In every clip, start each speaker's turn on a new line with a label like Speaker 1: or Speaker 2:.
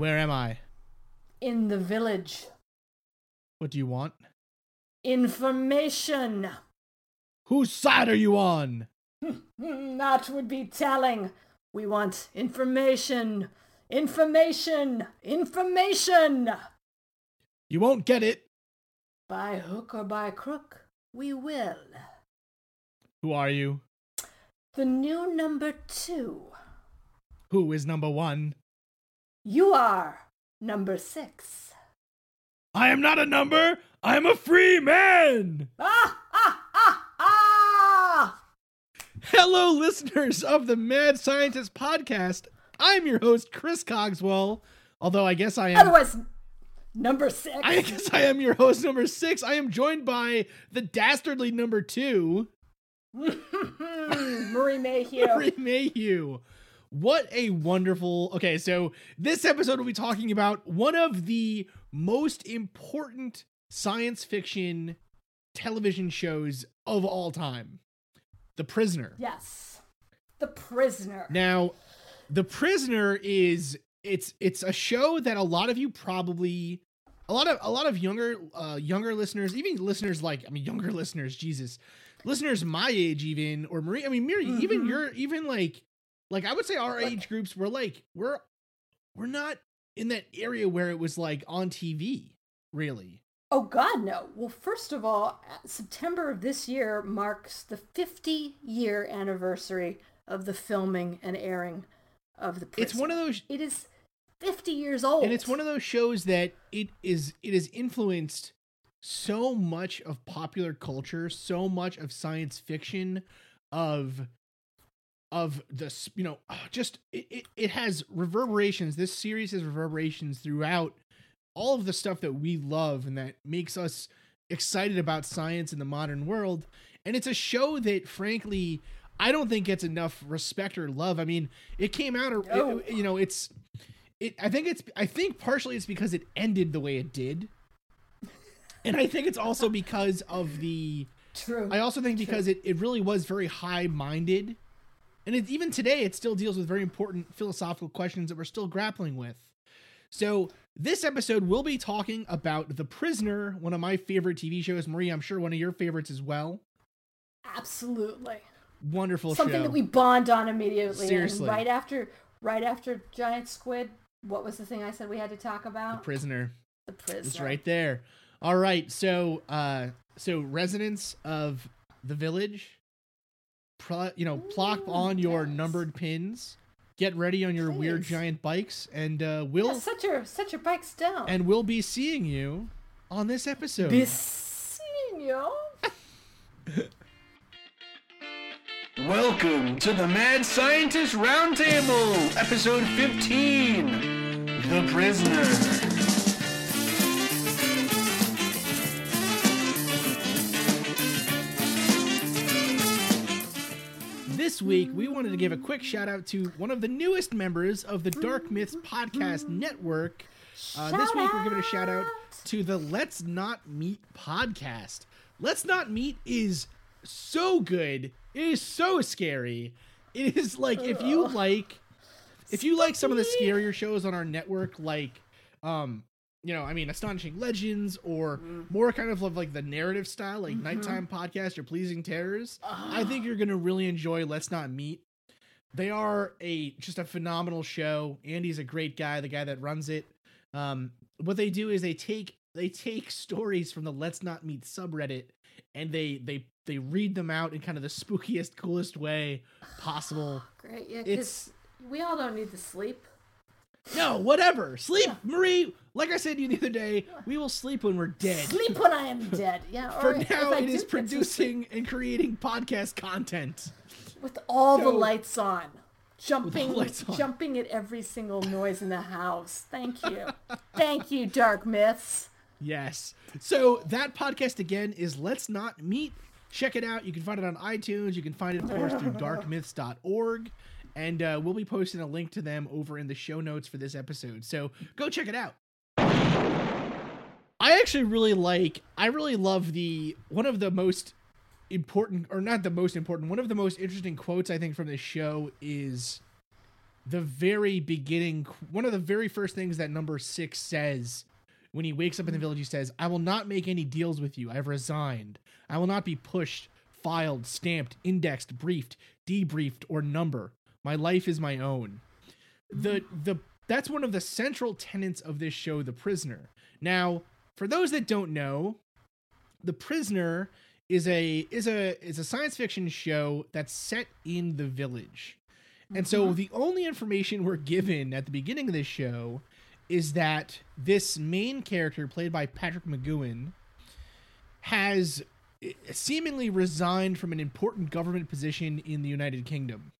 Speaker 1: Where am I?
Speaker 2: In the village.
Speaker 1: What do you want?
Speaker 2: Information.
Speaker 1: Whose side are you on?
Speaker 2: That would be telling. We want information. Information. Information.
Speaker 1: You won't get it.
Speaker 2: By hook or by crook, we will.
Speaker 1: Who are you?
Speaker 2: The new number two.
Speaker 1: Who is number one?
Speaker 2: You are number six.
Speaker 1: I am not a number. I am a free man.
Speaker 2: Ah, ah, ah, ah!
Speaker 1: Hello, listeners of the Mad Scientist podcast. I'm your host, Chris Cogswell. Although I guess I am.
Speaker 2: Otherwise, number six.
Speaker 1: I guess I am your host, number six. I am joined by the dastardly number two,
Speaker 2: Marie Mayhew.
Speaker 1: Marie Mayhew. What a wonderful. Okay, so this episode we'll be talking about one of the most important science fiction television shows of all time The Prisoner.
Speaker 2: Yes. The prisoner.
Speaker 1: Now, The Prisoner is it's it's a show that a lot of you probably a lot of a lot of younger uh younger listeners, even listeners like I mean younger listeners, Jesus. Listeners my age even or Marie, I mean Miri, even
Speaker 2: Mhm.
Speaker 1: you're even like like I would say our age groups were like we're we're not in that area where it was like on TV, really.
Speaker 2: Oh, God, no. Well, first of all, uh, September of this year marks the 50 year anniversary of the filming and airing of The Prisoner.
Speaker 1: It's one of those
Speaker 2: It is 50 years old.
Speaker 1: and it's one of those shows that it is it has influenced so much of popular culture so much of science fiction of of this you know ah, just it, it, it has reverberations this series has reverberations throughout all of the stuff that we love and that makes us excited about science in the modern world and it's a show that frankly i don't think gets enough respect or love i mean it came out or
Speaker 2: No.
Speaker 1: you know it's it i think it's i think partially it's because it ended the way it did and i think it's also because of the
Speaker 2: True.
Speaker 1: i also think
Speaker 2: True.
Speaker 1: because it, it really was very high minded and it, even today it still deals with very important philosophical questions that we're still grappling with so this episode we'll be talking about the prisoner one of my favorite tv shows marie i'm sure one of your favorites as well
Speaker 2: Absolutely.
Speaker 1: wonderful
Speaker 2: Something
Speaker 1: show
Speaker 2: that we bond on immediately.
Speaker 1: Seriously.
Speaker 2: And right after, right after Giant Squid, what was the thing I said we had to talk
Speaker 1: the
Speaker 2: about?
Speaker 1: prisoner
Speaker 2: The prisoner.
Speaker 1: It's right there. All right, so uh so residents of the village pro, you know, plop on your
Speaker 2: yes.
Speaker 1: numbered pins. Get ready on your weird giant bikes and uh we'll
Speaker 2: set your set your bikes down.
Speaker 1: and we'll be seeing you on this episode.
Speaker 2: Bisinho.
Speaker 3: Welcome to the Mad Scientist Roundtable, episode 15 The Prisoner.
Speaker 1: This week, we wanted to give a quick shout out to one of the newest members of the Dark Myths Podcast Network. Uh, this week, we're giving a shout out to the Let's Not Meet podcast. Let's Not Meet is so good. It is so scary. It is like if you like, if you like some of the scarier shows on our network, like, um, you know, I mean, Astonishing Legends or mm-hmm. more kind of like the narrative style, like mm-hmm. nighttime podcast or Pleasing Terrors. I ah. think you're gonna really enjoy Let's Not Meet. They are a just a phenomenal show. Andy's a great guy, the guy that runs it. Um, what they do is they take they take stories from the Let's Not Meet subreddit and they they they read them out in kind of the spookiest, coolest way possible.
Speaker 2: Great, yeah, because we all don't need to sleep.
Speaker 1: No, whatever. Sleep, Marie. Like I said to you the other day, we will sleep when we're dead.
Speaker 2: Sleep when I am dead. Yeah.
Speaker 1: For
Speaker 2: or
Speaker 1: now, it is
Speaker 2: get to sleep
Speaker 1: producing and creating podcast content.
Speaker 2: with all the lights on. jumping
Speaker 1: lights on.
Speaker 2: jumping at every single noise in the house. Thank you. Thank you, Dark Myths.
Speaker 1: Yes. So that podcast again is Let's Not Meet. Check it out. You can find it on iTunes. You can find it, of course, through darkmyths.org. And uh, we'll be posting a link to them over in the show notes for this episode. So go check it out. I actually really like, I really love the, one of the most important, or not the most important, one of the most interesting quotes I think from this show is the very beginning, one of the very first things that number six says when he wakes up in the village, he says, I will not make any deals with you. I've resigned. I will not be pushed, filed, stamped, indexed, briefed, debriefed, or number. My life is my own. The the that's one of the central tenets of this show, The Prisoner. Now, for those that don't know, The Prisoner is a is a is a science fiction show that's set in the village. And so mm-hmm. the only information we're given at the beginning of this show is that this main character played by Patrick McGoohan has eh, seemingly resigned from an important government position in the United Kingdom.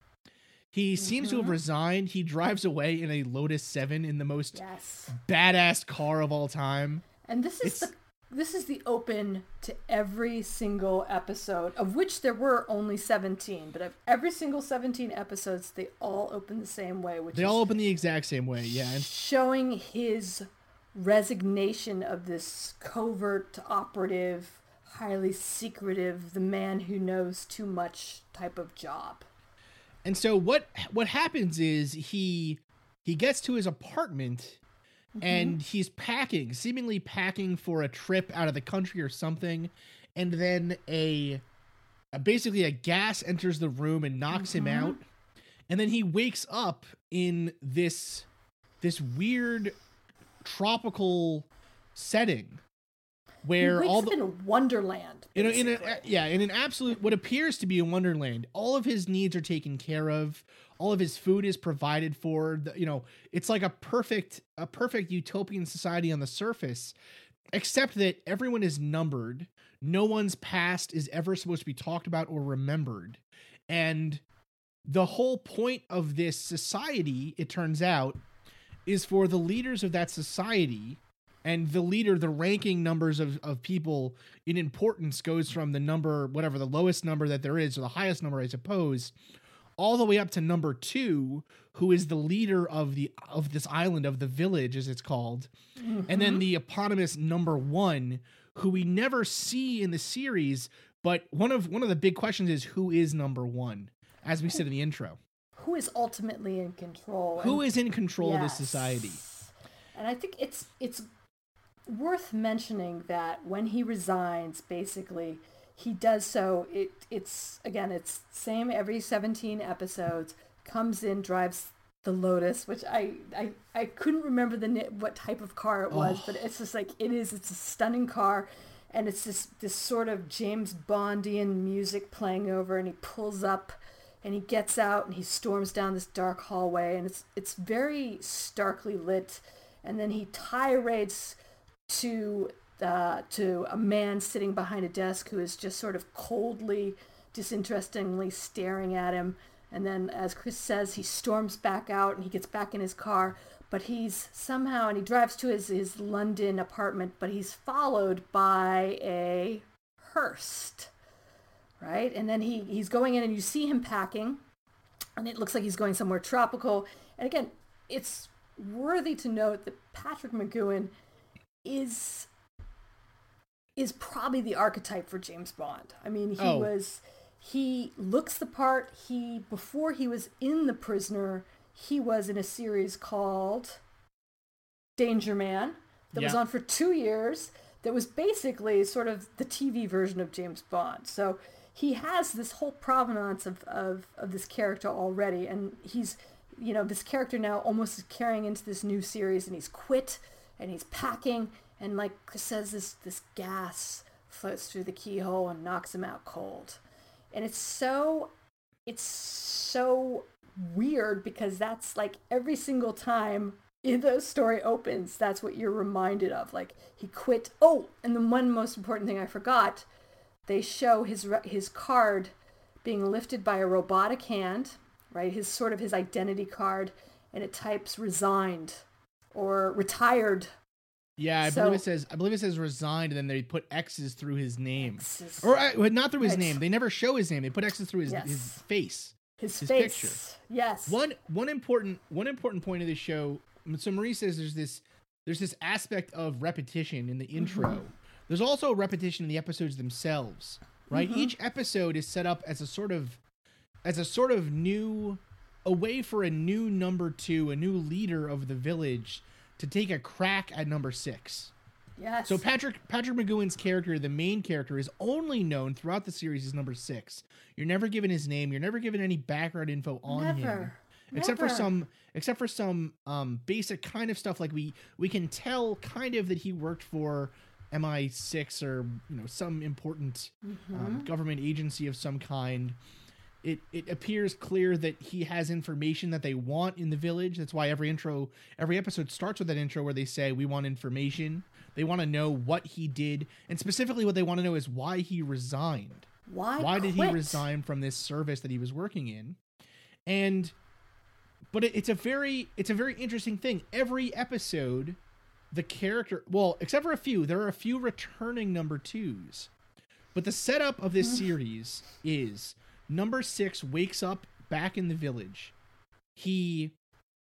Speaker 1: He seems to have mm-hmm. resigned. He drives away in a Lotus 7 in the most
Speaker 2: Yes.
Speaker 1: badass car of all time.
Speaker 2: And this is
Speaker 1: It's-
Speaker 2: the this is the open to every single episode, of which there were only 17, but of every single 17 episodes, they all open the same way, which
Speaker 1: They
Speaker 2: is
Speaker 1: all open the exact same way, yeah. And
Speaker 2: showing his resignation of this covert operative, highly secretive, the man who knows too much type of job.
Speaker 1: And so what what happens is he he gets to his apartment mm-hmm. and he's packing, seemingly packing for a trip out of the country or something, and then a, a basically a gas enters the room and knocks him mm-hmm. out. And then he wakes up in this this weird tropical setting where all the
Speaker 2: in a wonderland.
Speaker 1: in a, in a yeah in an absolute what appears to be a wonderland. All of his needs are taken care of. All of his food is provided for. You know it's like a perfect a perfect utopian society on the surface except that everyone is numbered. No one's past is ever supposed to be talked about or remembered. And the whole point of this society it turns out is for the leaders of that society and the leader the ranking numbers of, of people in importance goes from the number whatever the lowest number that there is or the highest number i suppose all the way up to number two who is the leader of the of this island of the village as it's called and then mm-hmm. the eponymous number one who we never see in the series but one of one of the big questions is who is number one as we said in the intro
Speaker 2: who is ultimately in control?
Speaker 1: who is in control of this
Speaker 2: Yes.
Speaker 1: society
Speaker 2: And I think it's it's worth mentioning that when he resigns, basically, he does so. It it's again, it's same every seventeen episodes. Comes in, drives the Lotus, which I I, I couldn't remember the what type of car it was, oh. but it's just like it is. It's a stunning car. And it's this this sort of James Bondian music playing over, and he pulls up, and he gets out, and he storms down this dark hallway, and it's it's very starkly lit, and then he tirades to uh, to a man sitting behind a desk who is just sort of coldly, disinterestingly staring at him. And then, as Chris says, he storms back out and he gets back in his car. But he's somehow, and he drives to his, his London apartment, but he's followed by a hearse, right? And then he, he's going in and you see him packing, and it looks like he's going somewhere tropical. And again, it's worthy to note that Patrick McGoohan is is probably the archetype for James Bond. I mean, he
Speaker 1: Oh.
Speaker 2: was he looks the part. He before he was in The Prisoner, he was in a series called Danger Man that was on for 2 years that was basically sort of the TV version of James Bond. So he has this whole provenance of, of, of this character already and he's you know this character now almost is carrying into this new series and he's quit and he's packing and like says this this gas floats through the keyhole and knocks him out cold. And it's so it's so weird because that's like every single time the story opens that's what you're reminded of. Like he quit. Oh and the one most important thing i forgot they show his his card being lifted by a robotic hand right? His sort of his identity card, and it types resigned or retired.
Speaker 1: Yeah, I
Speaker 2: So-
Speaker 1: believe it says I believe it says resigned, and then they put X's through his name,
Speaker 2: X's.
Speaker 1: or uh, not through his
Speaker 2: Right.
Speaker 1: name. They never show his name. They put X's through his,
Speaker 2: Yes.
Speaker 1: his face.
Speaker 2: His,
Speaker 1: his
Speaker 2: face.
Speaker 1: picture.
Speaker 2: Yes.
Speaker 1: One one important one important point of the show. So Marie says there's this there's this aspect of repetition in the intro.
Speaker 2: Mm-hmm.
Speaker 1: There's also repetition in the episodes themselves, right?
Speaker 2: Mm-hmm.
Speaker 1: Each episode is set up as a sort of as a sort of new a way for a new number 2, a new leader of the village to take a crack at number 6.
Speaker 2: Yes.
Speaker 1: So Patrick Patrick McGoohan's character, the main character, is only known throughout the series as number six. You're never given his name. You're never given any background info on him,
Speaker 2: Never.
Speaker 1: except for some except for some um, basic kind of stuff. Like we we can tell kind of that he worked for MI6 or you know some important
Speaker 2: Mm-hmm.
Speaker 1: um, government agency of some kind. It it appears clear that he has information that they want in the village. That's why every intro, every episode starts with that intro where they say we want information. They want to know what he did, and specifically what they want to know is why he resigned.
Speaker 2: why?
Speaker 1: Why did he resign from this service that he was working in? And but it, it's a very it's a very interesting thing. Every episode, the character well, except for a few, there are a few returning number twos. But the setup of this mm. series is number six wakes up back in the village. He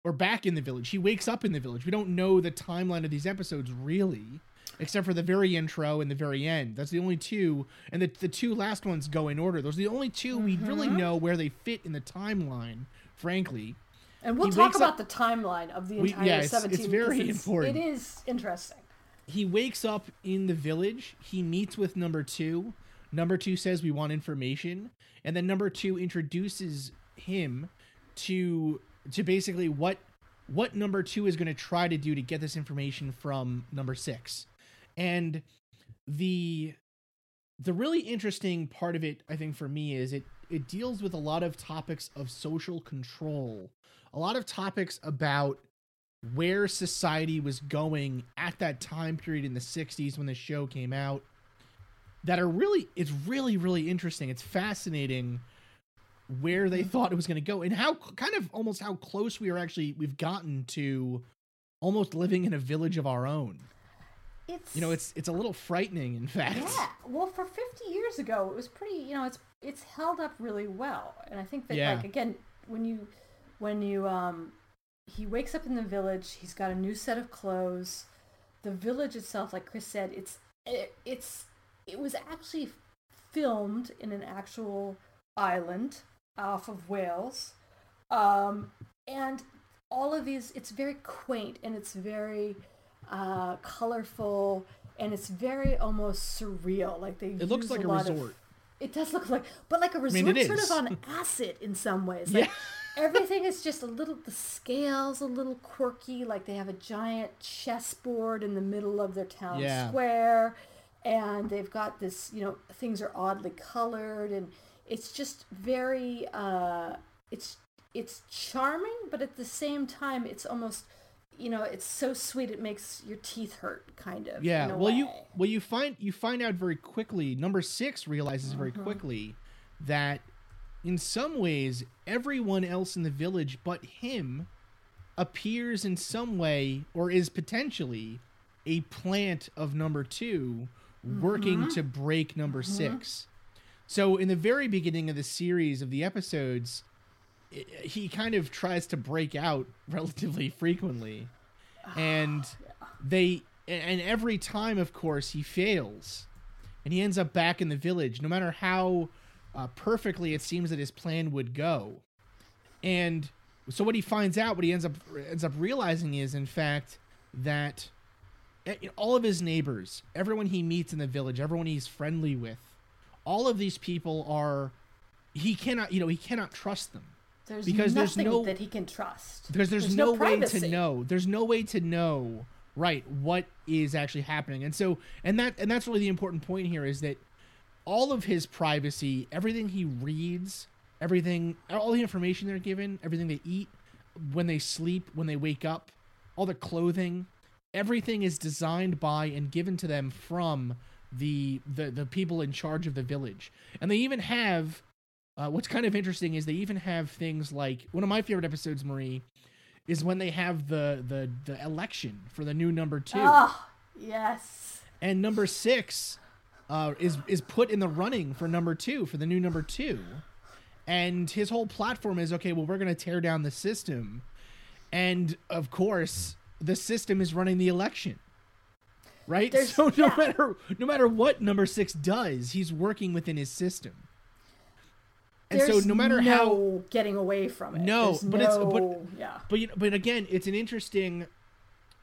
Speaker 1: or back in the village. He wakes up in the village. We don't know the timeline of these episodes really, except for the very intro and the very end. That's the only two, and the the two last ones go in order. Those are the only 2 we mm-hmm. really know where they fit in the timeline. Frankly,
Speaker 2: And we'll
Speaker 1: he
Speaker 2: talk about
Speaker 1: up-
Speaker 2: the timeline of the
Speaker 1: We-
Speaker 2: entire
Speaker 1: yeah, it's-
Speaker 2: 17
Speaker 1: it's very
Speaker 2: because
Speaker 1: important.
Speaker 2: It is interesting.
Speaker 1: he wakes up in the village. He meets with number two. Number two says we want information, and then number two introduces him to to basically what what number two is going to try to do to get this information from number six, and the the really interesting part of it, I think, for me is it it deals with a lot of topics of social control, a lot of topics about where society was going at that time period in the 60s when the show came out that are really it's really really interesting it's fascinating where they thought it was going to go and how kind of almost how close we are actually we've gotten to almost living in a village of our own
Speaker 2: It's
Speaker 1: you know it's it's a little frightening in fact
Speaker 2: yeah. Well, for 50 years ago, it was pretty. You know, it's it's held up really well, and I think that
Speaker 1: Yeah.
Speaker 2: like again, when you when you um he wakes up in the village, he's got a new set of clothes. The village itself, like Chris said, it's it, it's it was actually filmed in an actual island off of Wales, um, and all of these. It's very quaint and it's very uh, colorful and it's very almost surreal. Like they
Speaker 1: It looks like a
Speaker 2: of-
Speaker 1: resort.
Speaker 2: it does look like, but like a resort
Speaker 1: mean,
Speaker 2: sort
Speaker 1: is.
Speaker 2: of on acid in some ways. Like,
Speaker 1: Yeah.
Speaker 2: everything is just a little. The scales a little quirky. Like they have a giant chessboard in the middle of their town
Speaker 1: Yeah.
Speaker 2: square, and they've got this. You know, things are oddly colored, and it's just very. Uh, it's it's charming, but at the same time, it's almost. You know, it's so sweet it makes your teeth hurt, kind of.
Speaker 1: yeah well you well you find you find out very quickly number six realizes very quickly that in some ways everyone else in the village but him appears in some way or is potentially a plant of number 2 working mm-hmm. to break number mm-hmm. 6 so in the very beginning of the series of the episodes i- he kind of tries to break out relatively frequently. Ah, and they and every time of course he fails. And he ends up back in the village no matter how uh, perfectly it seems that his plan would go. And so what he finds out what he ends up ends up realizing is in fact that all of his neighbors everyone he meets in the village everyone he's friendly with all of these people are he cannot you know he cannot trust them.
Speaker 2: There's
Speaker 1: because there's no-
Speaker 2: that he can trust.
Speaker 1: because there's, no, way to know. There's no way to know right what is actually happening. And so and that and that's really the important point here is that all of his privacy everything he reads everything all the information they're given everything they eat when they sleep when they wake up all the clothing everything is designed by and given to them from the the, the people in charge of the village and they even have uh, what's kind of interesting is they even have things like one of my favorite episodes, Marie, is when they have the the the election for the new number two,
Speaker 2: Oh, yes.
Speaker 1: and number six uh, is is put in the running for number two for the new number two, and his whole platform is okay. Well, we're gonna tear down the system, and of course, the system is running the election. Right,
Speaker 2: There's-
Speaker 1: so no
Speaker 2: yeah.
Speaker 1: matter no matter what number six does, he's working within his system. And
Speaker 2: There's
Speaker 1: so no matter how
Speaker 2: getting away from it.
Speaker 1: No,
Speaker 2: There's
Speaker 1: but it's- but-
Speaker 2: yeah.
Speaker 1: but you know, but again, it's an interesting,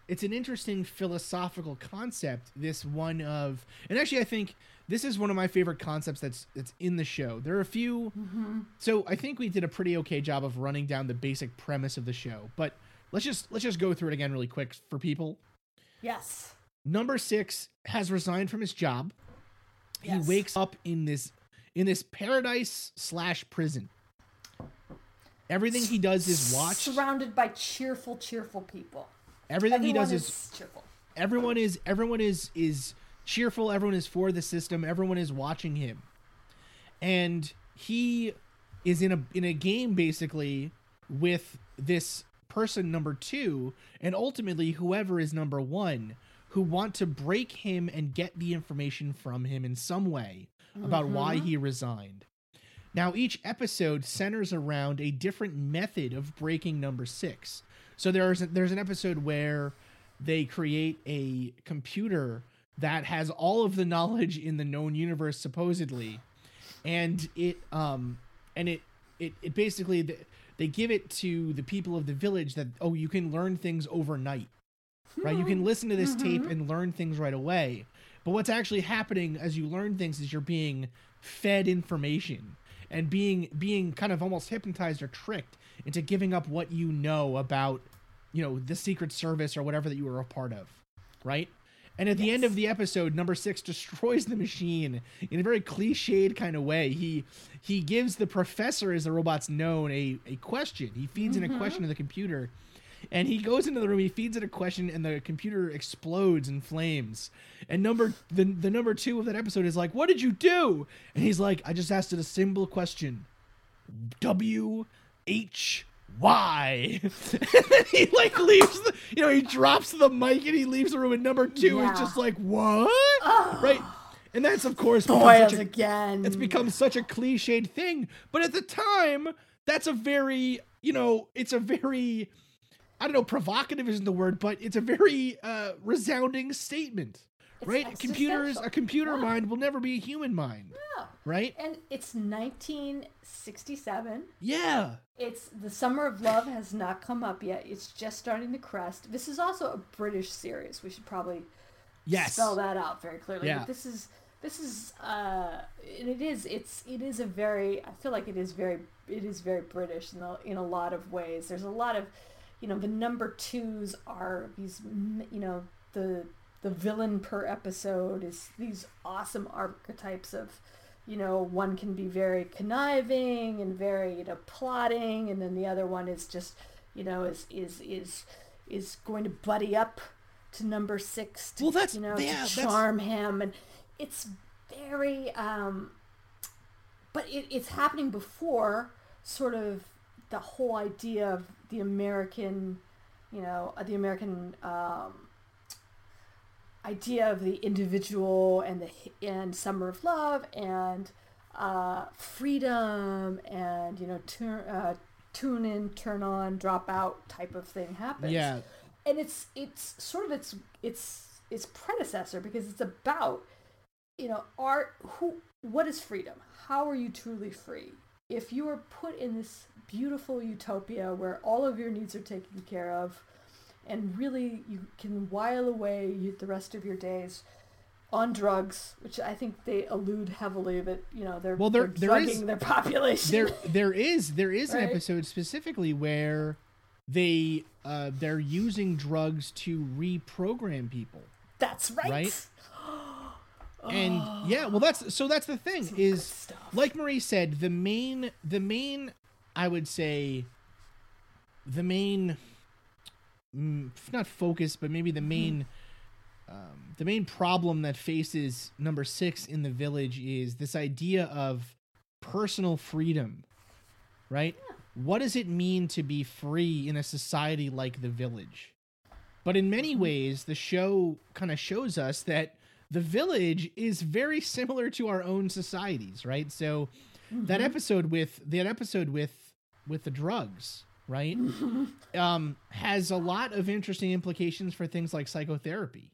Speaker 1: it's an interesting philosophical concept. This one of, and actually, I think this is one of my favorite concepts that's that's in the show. There are a few, mm-hmm. so I think we did a pretty okay job of running down the basic premise of the show. But let's just let's just go through it again really quick for people.
Speaker 2: Yes.
Speaker 1: Number six has resigned from his job.
Speaker 2: Yes.
Speaker 1: He wakes up in this in this paradise slash prison. Everything he does is watch.
Speaker 2: Surrounded by cheerful, cheerful people.
Speaker 1: Everything he does is
Speaker 2: is cheerful.
Speaker 1: everyone is everyone is is cheerful everyone is for the system everyone is watching him and he is in a in a game basically with this person number 2 and ultimately whoever is number 1 who want to break him and get the information from him in some way about why he resigned. Now each episode centers around a different method of breaking number 6 so there's there's an episode where they create a computer that has all of the knowledge in the known universe supposedly and it um and it it, it basically they give it to the people of the village that oh you can learn things overnight right? You can hmm. listen to this tape mm-hmm. and learn things right away. But what's actually happening as you learn things is you're being fed information and being being kind of almost hypnotized or tricked into giving up what you know about you know the secret service or whatever that you were a part of right and at the end of the episode number six destroys the machine in a very cliched kind of way. He he gives the professor as the robot's known a, a question. He feeds in a mm-hmm. question to the computer. And he goes into the room he feeds it a question and the computer explodes in flames. And number the, the number two of that episode is like what did you do? And he's like i just asked it a simple question. W H Y. And then he like leaves the you know, he drops the mic and he leaves the room and number two is just like, What? Right? And that's of course
Speaker 2: Boils
Speaker 1: a,
Speaker 2: again.
Speaker 1: it's become such a cliched thing. But at the time, that's a very you know, it's a very I don't know, provocative isn't the word, but it's a very uh resounding statement. Right? Computers a computer
Speaker 2: Yeah.
Speaker 1: mind will never be a human mind.
Speaker 2: Yeah.
Speaker 1: Right?
Speaker 2: And it's 1967.
Speaker 1: Yeah.
Speaker 2: It's the summer of love has not come up yet. It's just starting to crest. This is also a British series. We should probably
Speaker 1: Yes.
Speaker 2: spell that out very clearly.
Speaker 1: Yeah.
Speaker 2: But this is this is uh and it is it's it is a very I feel like it is very it is very British in a, in a lot of ways. There's a lot of you know the number twos are these you know the the villain per episode is these awesome archetypes of you know one can be very conniving and very you know plotting and then the other one is just you know is is is is going to buddy up to number six to
Speaker 1: Well, that's-
Speaker 2: you know
Speaker 1: yeah,
Speaker 2: to
Speaker 1: that's-
Speaker 2: charm him. And it's very um but it, it's happening before sort of the whole idea of the american you know uh, the american um idea of the individual and the and summer of love and uh, freedom and you know turn uh, tune in turn on drop out type of thing happens.
Speaker 1: Yeah.
Speaker 2: and it's it's sort of its its its predecessor because it's about you know art who what is freedom? How are you truly free? If you are put in this beautiful utopia where all of your needs are taken care of and really you can while away you- the rest of your days on drugs which i think they allude heavily that you know they're,
Speaker 1: Well, there-
Speaker 2: they're
Speaker 1: there is-
Speaker 2: drugging their population.
Speaker 1: There there is there is an episode specifically where they uh they're using drugs to reprogram people.
Speaker 2: That's right,
Speaker 1: Right? and yeah well that's so that's the thing is like marie said the main the main i would say the main not focus but maybe the mm-hmm. main um, the main problem that faces number six in the village is this idea of personal freedom, right? What does it mean to be free in a society like the village? But in many mm-hmm. ways, the show kind of shows us that the village is very similar to our own societies, right? So that mm-hmm. episode with that episode with with the drugs, right? um has a lot of interesting implications for things like psychotherapy,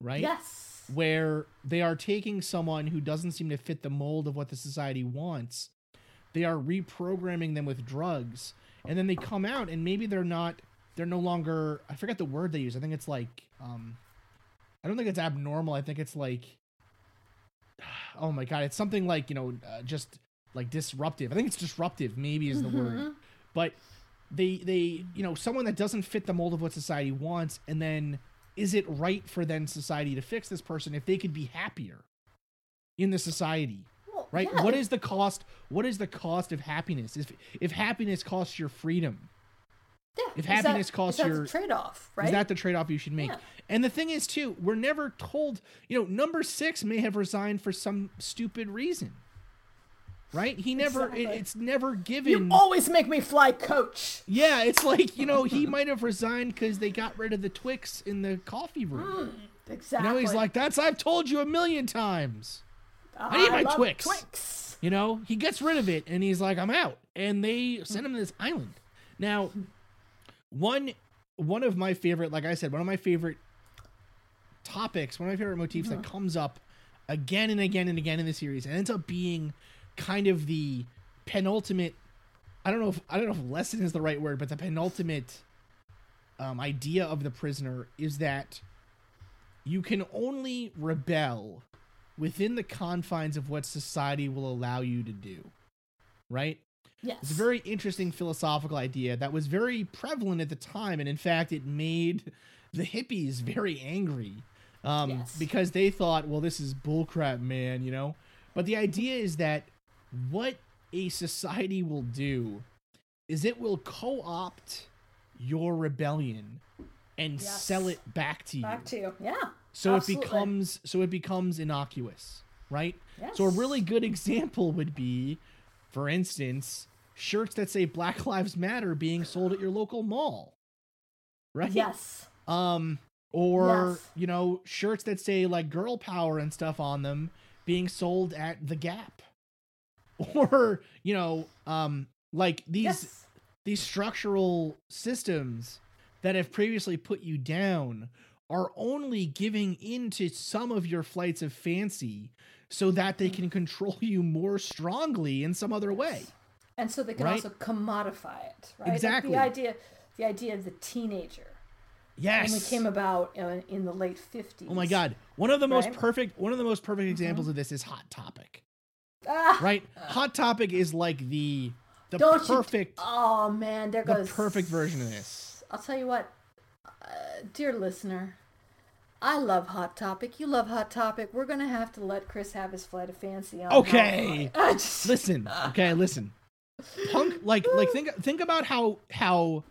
Speaker 1: right?
Speaker 2: Yes.
Speaker 1: where they are taking someone who doesn't seem to fit the mold of what the society wants they are reprogramming them with drugs and then they come out and maybe they're not they're no longer i forget the word they use i think it's like um i don't think it's abnormal i think it's like oh my god it's something like you know uh, just like disruptive i think it's disruptive maybe is the word but they they you know someone that doesn't fit the mold of what society wants and then is it right for then society to fix this person if they could be happier in the society
Speaker 2: Well,
Speaker 1: right?
Speaker 2: yeah,
Speaker 1: what is the cost what is the cost of happiness? If if happiness costs your freedom
Speaker 2: yeah,
Speaker 1: if
Speaker 2: is that-
Speaker 1: happiness costs your-
Speaker 2: trade-off, right?
Speaker 1: is that the trade-off you should make?
Speaker 2: Yeah.
Speaker 1: and the thing is too we're never told you know number six may have resigned for some stupid reason right he never it, it's never given.
Speaker 2: you always make me fly coach.
Speaker 1: yeah it's like you know he might have resigned because they got rid of the twix in the coffee room
Speaker 2: Exactly.
Speaker 1: you know he's like that's i've told you a million times I need my
Speaker 2: love
Speaker 1: Twix.
Speaker 2: Twix.
Speaker 1: You know, he gets rid of it and he's like, I'm out. And they send him to this island. Now, one one of my favorite, like I said, one of my favorite topics, one of my favorite motifs that mm-hmm. comes up again and again and again in the series and ends up being kind of the penultimate I don't know if I don't know if lesson is the right word, but the penultimate um, idea of the prisoner is that you can only rebel within the confines of what society will allow you to do. Right?
Speaker 2: Yes.
Speaker 1: It's a very interesting philosophical idea that was very prevalent at the time, and in fact, it made the hippies very angry um,
Speaker 2: Yes.
Speaker 1: because they thought, "Well, this is bullcrap, man," you know. But the idea is that what a society will do is it will co-opt your rebellion and
Speaker 2: Yes.
Speaker 1: sell it back to you.
Speaker 2: Back to you. Yeah.
Speaker 1: So
Speaker 2: absolutely.
Speaker 1: it becomes so it becomes innocuous, right?
Speaker 2: Yes.
Speaker 1: So a really good example would be, for instance, shirts that say Black Lives Matter being sold at your local mall. Right?
Speaker 2: Yes.
Speaker 1: Um or
Speaker 2: Yes.
Speaker 1: you know, shirts that say like girl power and stuff on them being sold at the Gap. Or, you know, um like these
Speaker 2: Yes.
Speaker 1: these structural systems that have previously put you down are only giving into some of your flights of fancy so that they can control you more strongly in some other way.
Speaker 2: And so they can
Speaker 1: Right?
Speaker 2: also commodify it, right? Like
Speaker 1: Exactly.
Speaker 2: the idea, the idea of the teenager
Speaker 1: Yes.
Speaker 2: only came about in, in the late fifties.
Speaker 1: oh my god. One of the most
Speaker 2: Right? Mm-hmm.
Speaker 1: perfect one of the most perfect examples of this is Hot Topic.
Speaker 2: Ah,
Speaker 1: Right? Hot Topic is like the the
Speaker 2: Don't you-
Speaker 1: perfect
Speaker 2: oh man, there goes the
Speaker 1: perfect version of this.
Speaker 2: I'll tell you what, uh, dear listener, I love Hot Topic. You love Hot Topic. We're gonna have to let Chris have his flight of fancy on.
Speaker 1: Okay.
Speaker 2: Just,
Speaker 1: listen okay listen punk like like think think about how how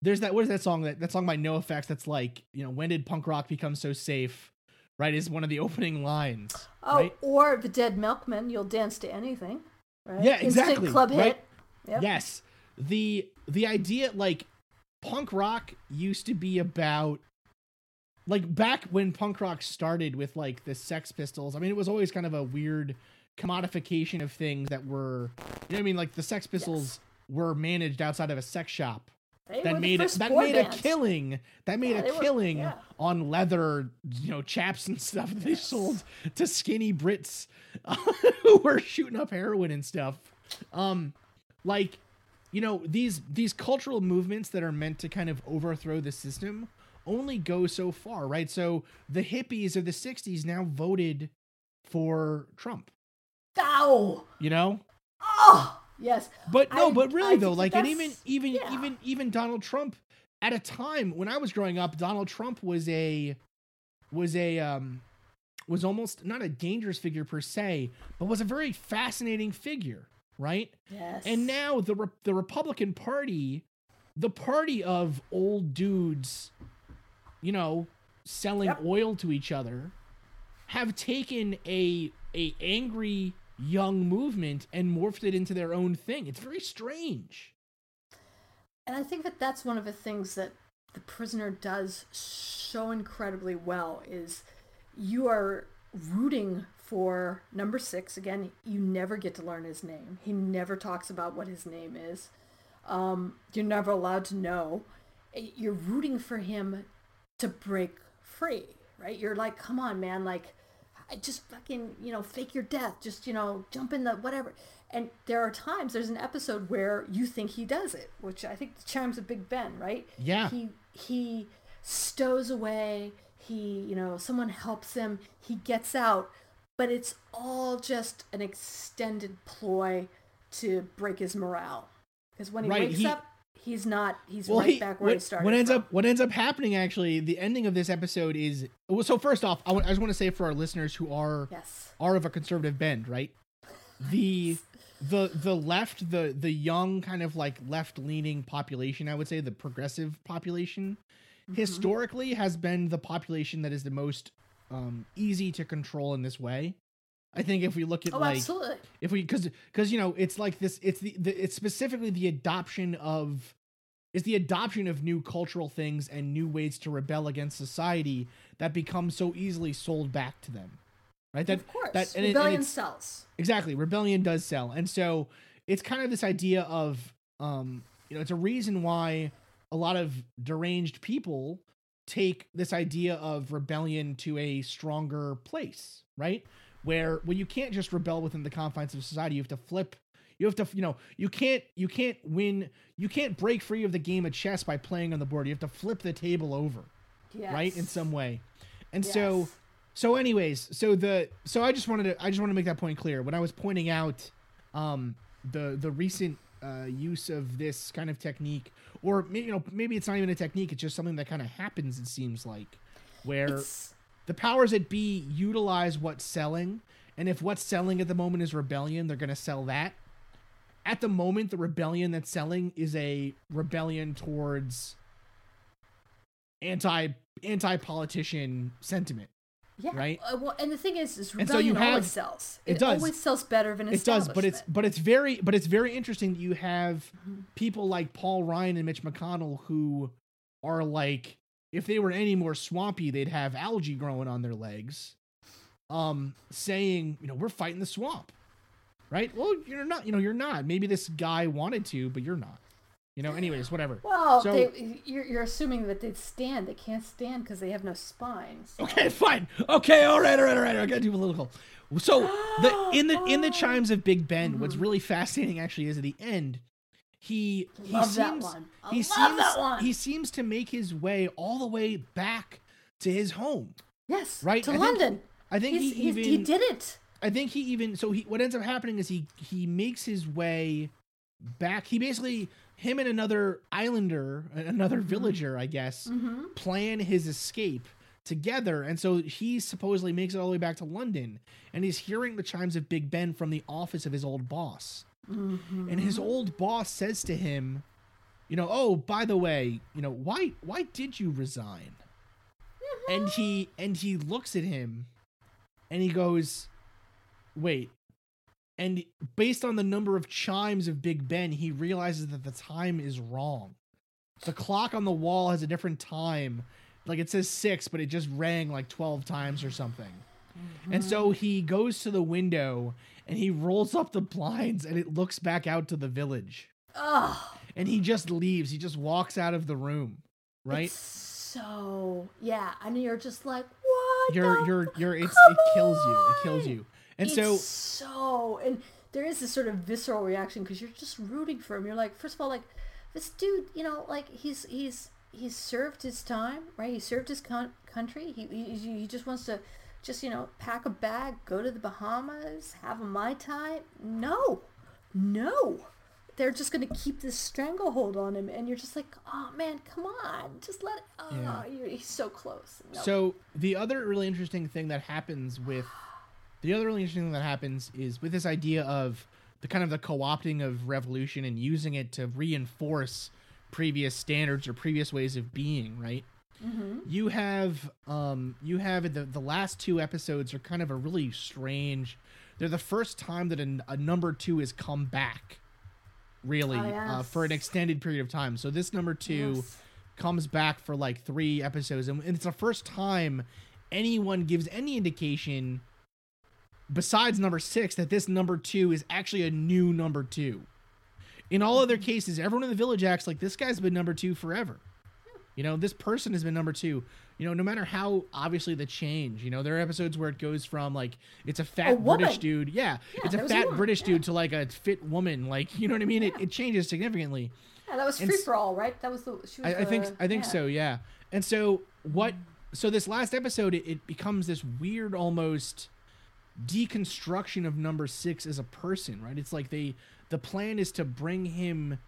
Speaker 1: there's that what is that song that that song by NOFX that's like you know when did punk rock become so safe right is one of the opening lines
Speaker 2: oh,
Speaker 1: right
Speaker 2: or the Dead Milkmen, you'll dance to anything. Right?
Speaker 1: Yeah,
Speaker 2: Instant
Speaker 1: exactly,
Speaker 2: Club
Speaker 1: right?
Speaker 2: hit. Yep.
Speaker 1: yes the the idea like punk rock used to be about like back when punk rock started with like the sex pistols i mean it was always kind of a weird commodification of things that were you know what i mean like the sex pistols were managed outside of a sex shop
Speaker 2: They
Speaker 1: that made it that made a killing that made
Speaker 2: Yeah,
Speaker 1: a
Speaker 2: they were-
Speaker 1: killing
Speaker 2: yeah.
Speaker 1: on leather you know chaps and stuff that they sold to skinny brits who were shooting up heroin and stuff. Um like you know these these cultural movements that are meant to kind of overthrow the system only go so far right? So the hippies of the 60s now voted for trump.
Speaker 2: Ow!
Speaker 1: you know?
Speaker 2: Oh, yes.
Speaker 1: but no,
Speaker 2: I-
Speaker 1: but really
Speaker 2: I
Speaker 1: though, like, and even even
Speaker 2: yeah.
Speaker 1: even even Donald Trump, at a time when I was growing up, Donald Trump was a was a um was almost not a dangerous figure per se, but was a very fascinating figure, right?
Speaker 2: Yes.
Speaker 1: And now the Re- the Republican Party, the party of old dudes, you know, selling
Speaker 2: Yep.
Speaker 1: oil to each other, have taken a a angry young movement and morphed it into their own thing. It's very strange.
Speaker 2: And I think that that's one of the things that the prisoner does so incredibly well is you are rooting for number six. Again, you never get to learn his name. He never talks about what his name is. Um, you're never allowed to know. You're rooting for him to break free, right? You're like, come on, man, like, Uh, just fucking, you know, fake your death. Just, you know, jump in the whatever. And there are times, there's an episode where you think he does it, which I think the Chimes of Big Ben, right?
Speaker 1: Yeah.
Speaker 2: He he stows away. He, you know, someone helps him. He gets out, but it's all just an extended ploy to break his morale. Because when he
Speaker 1: Right,
Speaker 2: wakes
Speaker 1: he-
Speaker 2: up, he's not. He's
Speaker 1: Well,
Speaker 2: right
Speaker 1: he,
Speaker 2: back where
Speaker 1: what,
Speaker 2: he started.
Speaker 1: what ends
Speaker 2: from.
Speaker 1: up what ends up happening actually, the ending of this episode is well. So first off, I just want to say for our listeners who are
Speaker 2: Yes.
Speaker 1: are of a conservative bend, right? The the the left, the the young kind of like left leaning population, I would say, the progressive population,
Speaker 2: Mm-hmm.
Speaker 1: historically has been the population that is the most um, easy to control in this way. I think if we look at
Speaker 2: Oh,
Speaker 1: like
Speaker 2: absolutely.
Speaker 1: if we because because you know it's like this it's the, the it's specifically the adoption of is the adoption of new cultural things and new ways to rebel against society that becomes so easily sold back to them right that
Speaker 2: of course.
Speaker 1: that and, it- and
Speaker 2: Rebellion sells.
Speaker 1: exactly rebellion does sell and so it's kind of this idea of um you know it's a reason why a lot of deranged people take this idea of rebellion to a stronger place right where well you can't just rebel within the confines of society you have to flip you have to you know you can't you can't win you can't break free of the game of chess by playing on the board you have to flip the table over
Speaker 2: Yes.
Speaker 1: right in some way and so
Speaker 2: Yes.
Speaker 1: so anyways so the so i just wanted to i just want to make that point clear when i was pointing out um the the recent uh, use of this kind of technique or you know maybe it's not even a technique it's just something that kind of happens it seems like where
Speaker 2: It's-
Speaker 1: the powers that be utilize what's selling and if what's selling at the moment is rebellion they're going to sell that at the moment the rebellion that's selling is a rebellion towards anti anti politician sentiment
Speaker 2: yeah.
Speaker 1: right?
Speaker 2: Uh, well, and the thing is, is
Speaker 1: And so you
Speaker 2: rebellion always sells.
Speaker 1: it does.
Speaker 2: always sells better than
Speaker 1: it does but it's but it's very but it's very interesting that you have people like paul ryan and mitch mcconnell who are like if they were any more swampy they'd have algae growing on their legs um saying you know we're fighting the swamp right well you're not you know you're not maybe this guy wanted to but you're not you know anyways whatever
Speaker 2: Well,
Speaker 1: So-
Speaker 2: they, you're, you're assuming that they stand. They can't stand because they have no spines.
Speaker 1: Okay, fine. Okay, all right, all right, all right. I gotta do political. So the in the in the chimes of Big Ben, what's really fascinating actually is at the end, he he
Speaker 2: Love
Speaker 1: seems he seems he seems to make his way all the way back to his home.
Speaker 2: Yes,
Speaker 1: Right,
Speaker 2: to
Speaker 1: I think-
Speaker 2: London.
Speaker 1: I think
Speaker 2: He's,
Speaker 1: he even
Speaker 2: he did it.
Speaker 1: I think he even so he what ends up happening is he he makes his way back. He basically him and another islander, another mm-hmm. villager, I guess, mm-hmm. plan his escape together. And so he supposedly makes it all the way back to London and he's hearing the chimes of Big Ben from the office of his old boss. Mm-hmm. And his old boss says to him, you know, oh, by the way, you know, why why did you resign? Mm-hmm. And he and he looks at him and he goes, wait. And based on the number of chimes of Big Ben, he realizes that the time is wrong. The clock on the wall has a different time. Like it says six, but it just rang like 12 times or something. And so mm-hmm. he goes to the window and he rolls up the blinds and it looks back out to the village.
Speaker 2: Oh,
Speaker 1: And he just leaves. He just walks out of the room. Right?
Speaker 2: It's so yeah, and you're just like, what?
Speaker 1: You're you're you're it's it kills you. It kills you. And
Speaker 2: it's
Speaker 1: so
Speaker 2: so and there is this sort of visceral reaction because you're just rooting for him. You're like, first of all, like this dude, you know, like he's he's he's served his time, right? He served his con- country. He, he he just wants to just you know pack a bag, go to the Bahamas, have a mai tai. No, no. They're just gonna keep this stranglehold on him, and you're just like, oh man, come on, just let it. Oh,
Speaker 1: Yeah.
Speaker 2: you're, he's so close. No.
Speaker 1: So the other really interesting thing that happens with the other really interesting thing that happens is with this idea of the kind of the co-opting of revolution and using it to reinforce previous standards or previous ways of being, right? You have um you have the the last two episodes are kind of a really strange they're the first time that a, a number two has come back, really,
Speaker 2: Oh,
Speaker 1: uh, for an extended period of time. So this number two
Speaker 2: Yes.
Speaker 1: comes back for like three episodes, and it's the first time anyone gives any indication, besides number six, that this number two is actually a new number two. In all other cases, everyone in the village acts like this guy's been number two forever. You know, this person has been number two. You know, no matter how obviously the change. You know, there are episodes where it goes from like it's a fat
Speaker 2: A.
Speaker 1: British dude, yeah, it's a
Speaker 2: a
Speaker 1: fat
Speaker 2: woman,
Speaker 1: British
Speaker 2: yeah.
Speaker 1: dude to like a fit woman. Like, you know what I mean? It, it changes significantly.
Speaker 2: Yeah, that was free for all, right? That was the. She was
Speaker 1: I, I think I think
Speaker 2: yeah.
Speaker 1: so, yeah. And so what? So this last episode, it, it becomes this weird, almost deconstruction of number six as a person, right? It's like they the plan is to bring him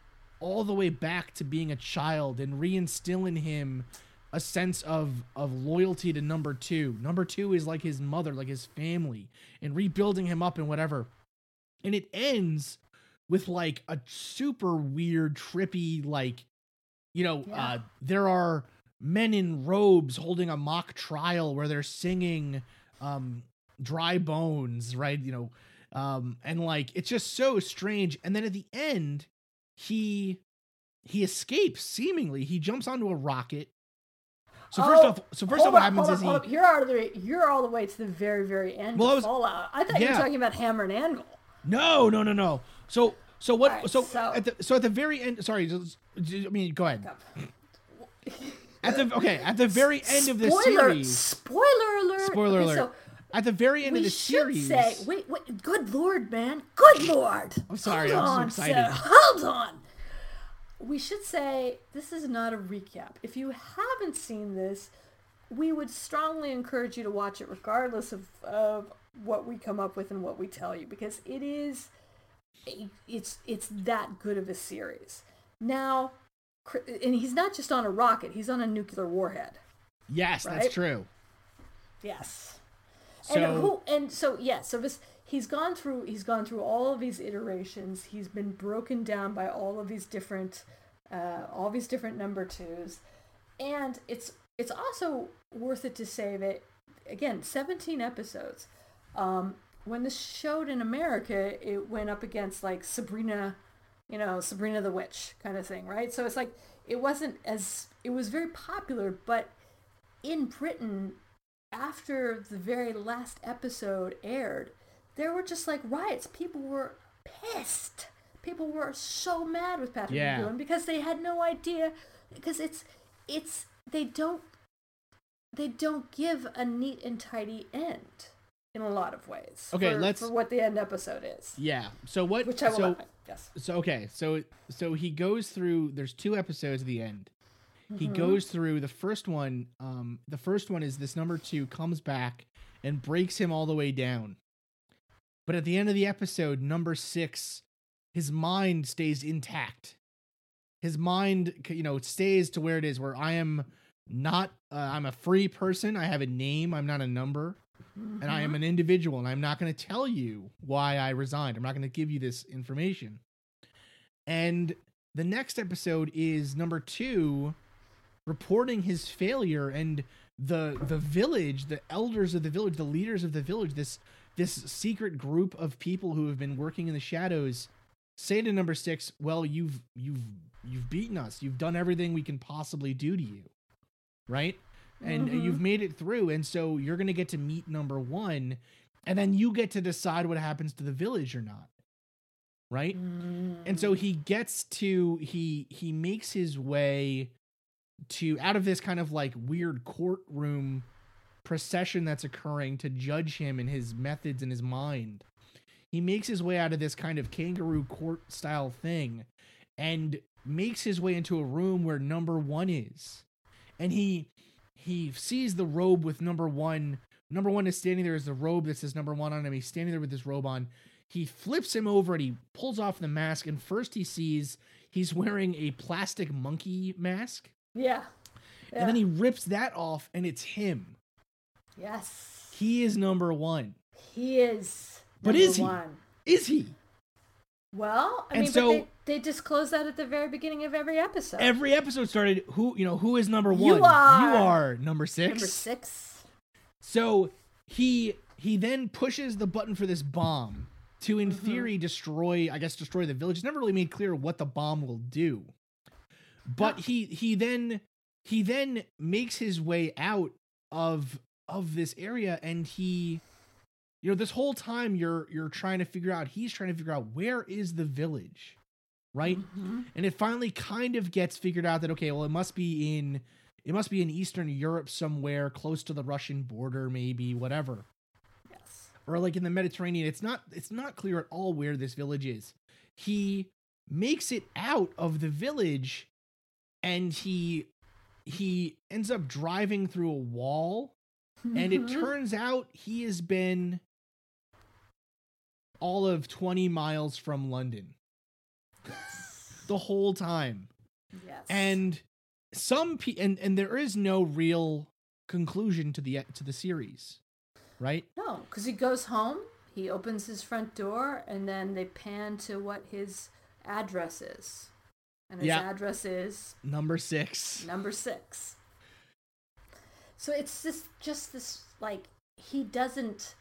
Speaker 1: all the way back to being a child and reinstill in him a sense of of loyalty to number two. Number two is like his mother, like his family, and rebuilding him up and whatever. And it ends with like a super weird, trippy, like, you know,
Speaker 2: Yeah.
Speaker 1: uh, there are men in robes holding a mock trial where they're singing um dry bones, right? You know, um, and like it's just so strange. And then at the end, he he escapes seemingly. He jumps onto a rocket. So oh, first
Speaker 2: Oh,
Speaker 1: off, so first off, what happens is he.
Speaker 2: You're all the way. You're all the way to the very, very end.
Speaker 1: Well,
Speaker 2: of
Speaker 1: I was-
Speaker 2: Fallout. I thought you were talking about Hammer and Anvil.
Speaker 1: no, no, no, no. So so what?
Speaker 2: Alright,
Speaker 1: so,
Speaker 2: so-
Speaker 1: at the so at the very end. Sorry, just- I mean, go ahead. At the okay, at the very end of the
Speaker 2: Spoiler,
Speaker 1: series.
Speaker 2: Spoiler alert.
Speaker 1: Spoiler
Speaker 2: Okay,
Speaker 1: alert.
Speaker 2: So
Speaker 1: At the very end
Speaker 2: we
Speaker 1: of the
Speaker 2: should
Speaker 1: series.
Speaker 2: say, wait, wait, good lord, man, good lord.
Speaker 1: I'm sorry,
Speaker 2: Hold
Speaker 1: I'm
Speaker 2: on,
Speaker 1: so
Speaker 2: sir. Hold on. We should say this is not a recap. If you haven't seen this, we would strongly encourage you to watch it, regardless of, of what we come up with and what we tell you, because it is, it's it's that good of a series. Now, and he's not just on a rocket; he's on a nuclear warhead.
Speaker 1: yes,
Speaker 2: Right?
Speaker 1: that's true.
Speaker 2: Yes.
Speaker 1: So
Speaker 2: and who and so yeah, so this he's gone through he's gone through all of these iterations. He's been broken down by all of these different uh, all these different number twos. And it's it's also worth it to say that again, 17 episodes. Um, when this showed in America, it went up against like Sabrina, you know, Sabrina the Witch kind of thing, right? So it's like it wasn't as it was very popular, but in Britain, after the very last episode aired, there were just like riots. People were pissed. People were so mad with Patrick
Speaker 1: Yeah.
Speaker 2: Because they had no idea. Because it's it's they don't they don't give a neat and tidy end in a lot of ways.
Speaker 1: Okay,
Speaker 2: for,
Speaker 1: let's-
Speaker 2: for what the end episode is,
Speaker 1: yeah. So what?
Speaker 2: which I will
Speaker 1: so.
Speaker 2: Yes.
Speaker 1: so okay. So so he goes through. There's two episodes at the end. He
Speaker 2: Mm-hmm.
Speaker 1: goes through the first one. Um, the first one is this number two comes back and breaks him all the way down. But at the end of the episode, number six, his mind stays intact. His mind, you know, stays to where it is. Where I am not. Uh, I'm a free person. I have a name. I'm not a number. and I am an individual, and I'm not going to tell you why I resigned. I'm not going to give you this information. And the next episode is number two, reporting his failure, and the the village, the elders of the village, the leaders of the village, this this secret group of people who have been working in the shadows, say to number six, "Well, you've you've you've beaten us. You've done everything we can possibly do to you, right?" and
Speaker 2: Mhm.
Speaker 1: you've made it through and so you're going to get to meet number 1 and then you get to decide what happens to the village or not right and so he gets to he he makes his way to out of this kind of like weird courtroom procession that's occurring to judge him and his methods and his mind he makes his way out of this kind of kangaroo court style thing and makes his way into a room where number 1 is and he he sees the robe with number one. Number one is standing there as the robe that says number one on him. He's standing there with this robe on. He flips him over and he pulls off the mask. And first he sees he's wearing a plastic monkey mask.
Speaker 2: Yeah.
Speaker 1: And then he rips that off and it's him.
Speaker 2: Yes.
Speaker 1: He is number one.
Speaker 2: He is.
Speaker 1: But is he?
Speaker 2: One.
Speaker 1: Is he?
Speaker 2: Well, I
Speaker 1: And
Speaker 2: mean,
Speaker 1: so-
Speaker 2: but they, they disclose that at the very beginning of every episode.
Speaker 1: Every episode started who, you know, who is number one?
Speaker 2: You are.
Speaker 1: You are number six.
Speaker 2: Number six.
Speaker 1: So he he then pushes the button for this bomb to, in
Speaker 2: Mm-hmm.
Speaker 1: theory, destroy. I guess destroy the village. It's never really made clear what the bomb will do. But he he then he then makes his way out of of this area, and he, you know, this whole time you're you're trying to figure out. He's trying to figure out where is the village, right?
Speaker 2: Mhm.
Speaker 1: and it finally kind of gets figured out that okay well it must be in it must be in eastern europe somewhere close to the russian border maybe whatever
Speaker 2: Yes.
Speaker 1: or like in the mediterranean it's not it's not clear at all where this village is he makes it out of the village and he he ends up driving through a wall and it
Speaker 2: Mhm.
Speaker 1: turns out he has been all of 20 miles from london the whole time
Speaker 2: Yes.
Speaker 1: and some pe- and and there is no real conclusion to the to the series right
Speaker 2: No, because he goes home, he opens his front door, and then they pan to what his address is. And his
Speaker 1: Yeah.
Speaker 2: address is
Speaker 1: number 6
Speaker 2: number six. So it's just just this like he doesn't.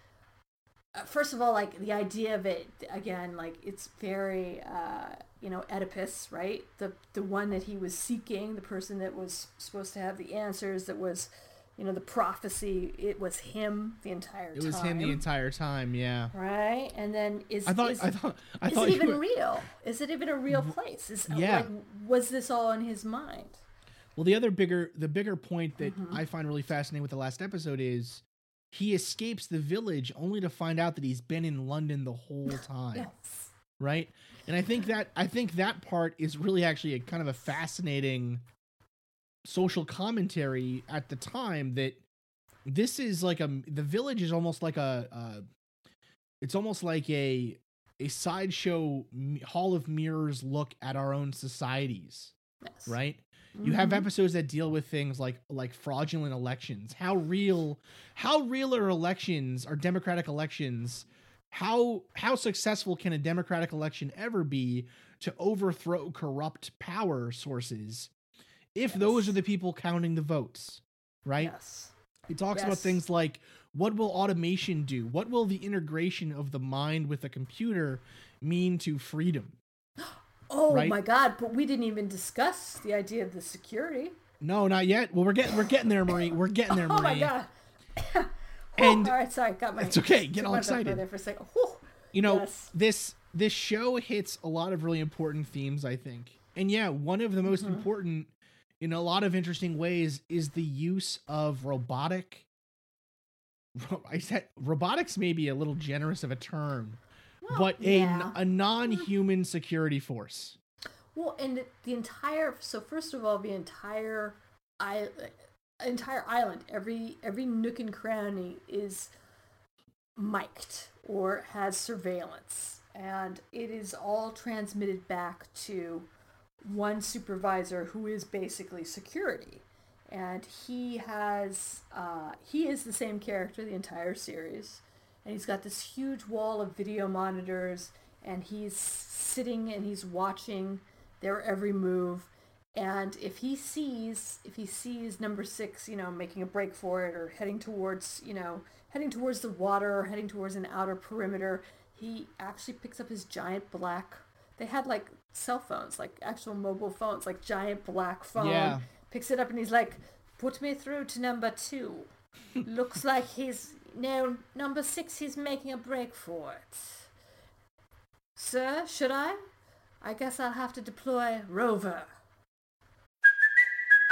Speaker 2: Uh, first of all, like the idea of it again, like it's very uh, you know Oedipus, right? The the one that he was seeking, the person that was supposed to have the answers, that was you know the prophecy. It was him the entire
Speaker 1: it
Speaker 2: time.
Speaker 1: It was him the entire time yeah
Speaker 2: right. And then is
Speaker 1: i thought
Speaker 2: is,
Speaker 1: i thought i
Speaker 2: is
Speaker 1: thought
Speaker 2: it even
Speaker 1: were-
Speaker 2: real? Is it even a real place? Is
Speaker 1: Yeah.
Speaker 2: like was this all in his mind?
Speaker 1: well the other bigger the bigger point that
Speaker 2: Mhm.
Speaker 1: i find really fascinating with the last episode is he escapes the village only to find out that he's been in london the whole time
Speaker 2: Yes.
Speaker 1: right and i think that i think that part is really actually a kind of a fascinating social commentary at the time that this is like a the village is almost like a uh it's almost like a a sideshow hall of mirrors look at our own societies
Speaker 2: Yes.
Speaker 1: right you have
Speaker 2: Mhm.
Speaker 1: episodes that deal with things like like fraudulent elections how real how real are elections are democratic elections how how successful can a democratic election ever be to overthrow corrupt power sources if those are the people counting the votes right
Speaker 2: Yes.
Speaker 1: it talks about things like what will automation do what will the integration of the mind with the computer mean to freedom
Speaker 2: Oh
Speaker 1: Right?
Speaker 2: my god, but we didn't even discuss the idea of the security.
Speaker 1: no not yet well we're getting we're getting there marie we're getting there marie
Speaker 2: Oh my god.
Speaker 1: And-
Speaker 2: and all right, sorry, got my
Speaker 1: It's okay, get all excited.
Speaker 2: there for a second. Whew.
Speaker 1: you know
Speaker 2: Yes.
Speaker 1: this this show hits a lot of really important themes i think and yeah one of the most
Speaker 2: Mhm.
Speaker 1: important in a lot of interesting ways is the use of robotic i said robotics may be a little generous of a term
Speaker 2: Well,
Speaker 1: but a,
Speaker 2: yeah.
Speaker 1: a non-human security force
Speaker 2: Well, and the, the entire so first of all, the entire I entire island, every every nook and cranny is mic'd or has surveillance, and it is all transmitted back to one supervisor who is basically security, and he has uh, he is the same character the entire series, and he's got this huge wall of video monitors, and he's sitting and he's watching their every move. And if he sees if he sees number six, you know, making a break for it or heading towards, you know, heading towards the water or heading towards an outer perimeter, he actually picks up his giant black. They had like cell phones, like actual mobile phones, like giant black phone.
Speaker 1: Yeah.
Speaker 2: Picks it up and he's like, Put me through to number two. Looks like he's no number six he's making a break for it. Sir, should I? I guess I'll have to deploy Rover.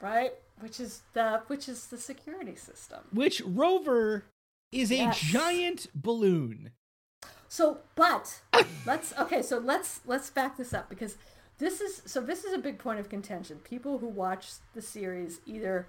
Speaker 2: Right? Which is the which is the security system.
Speaker 1: which rover is a
Speaker 2: Yes.
Speaker 1: giant balloon
Speaker 2: So, but let's okay. So let's let's back this up because this is so this is a big point of contention. People who watch the series either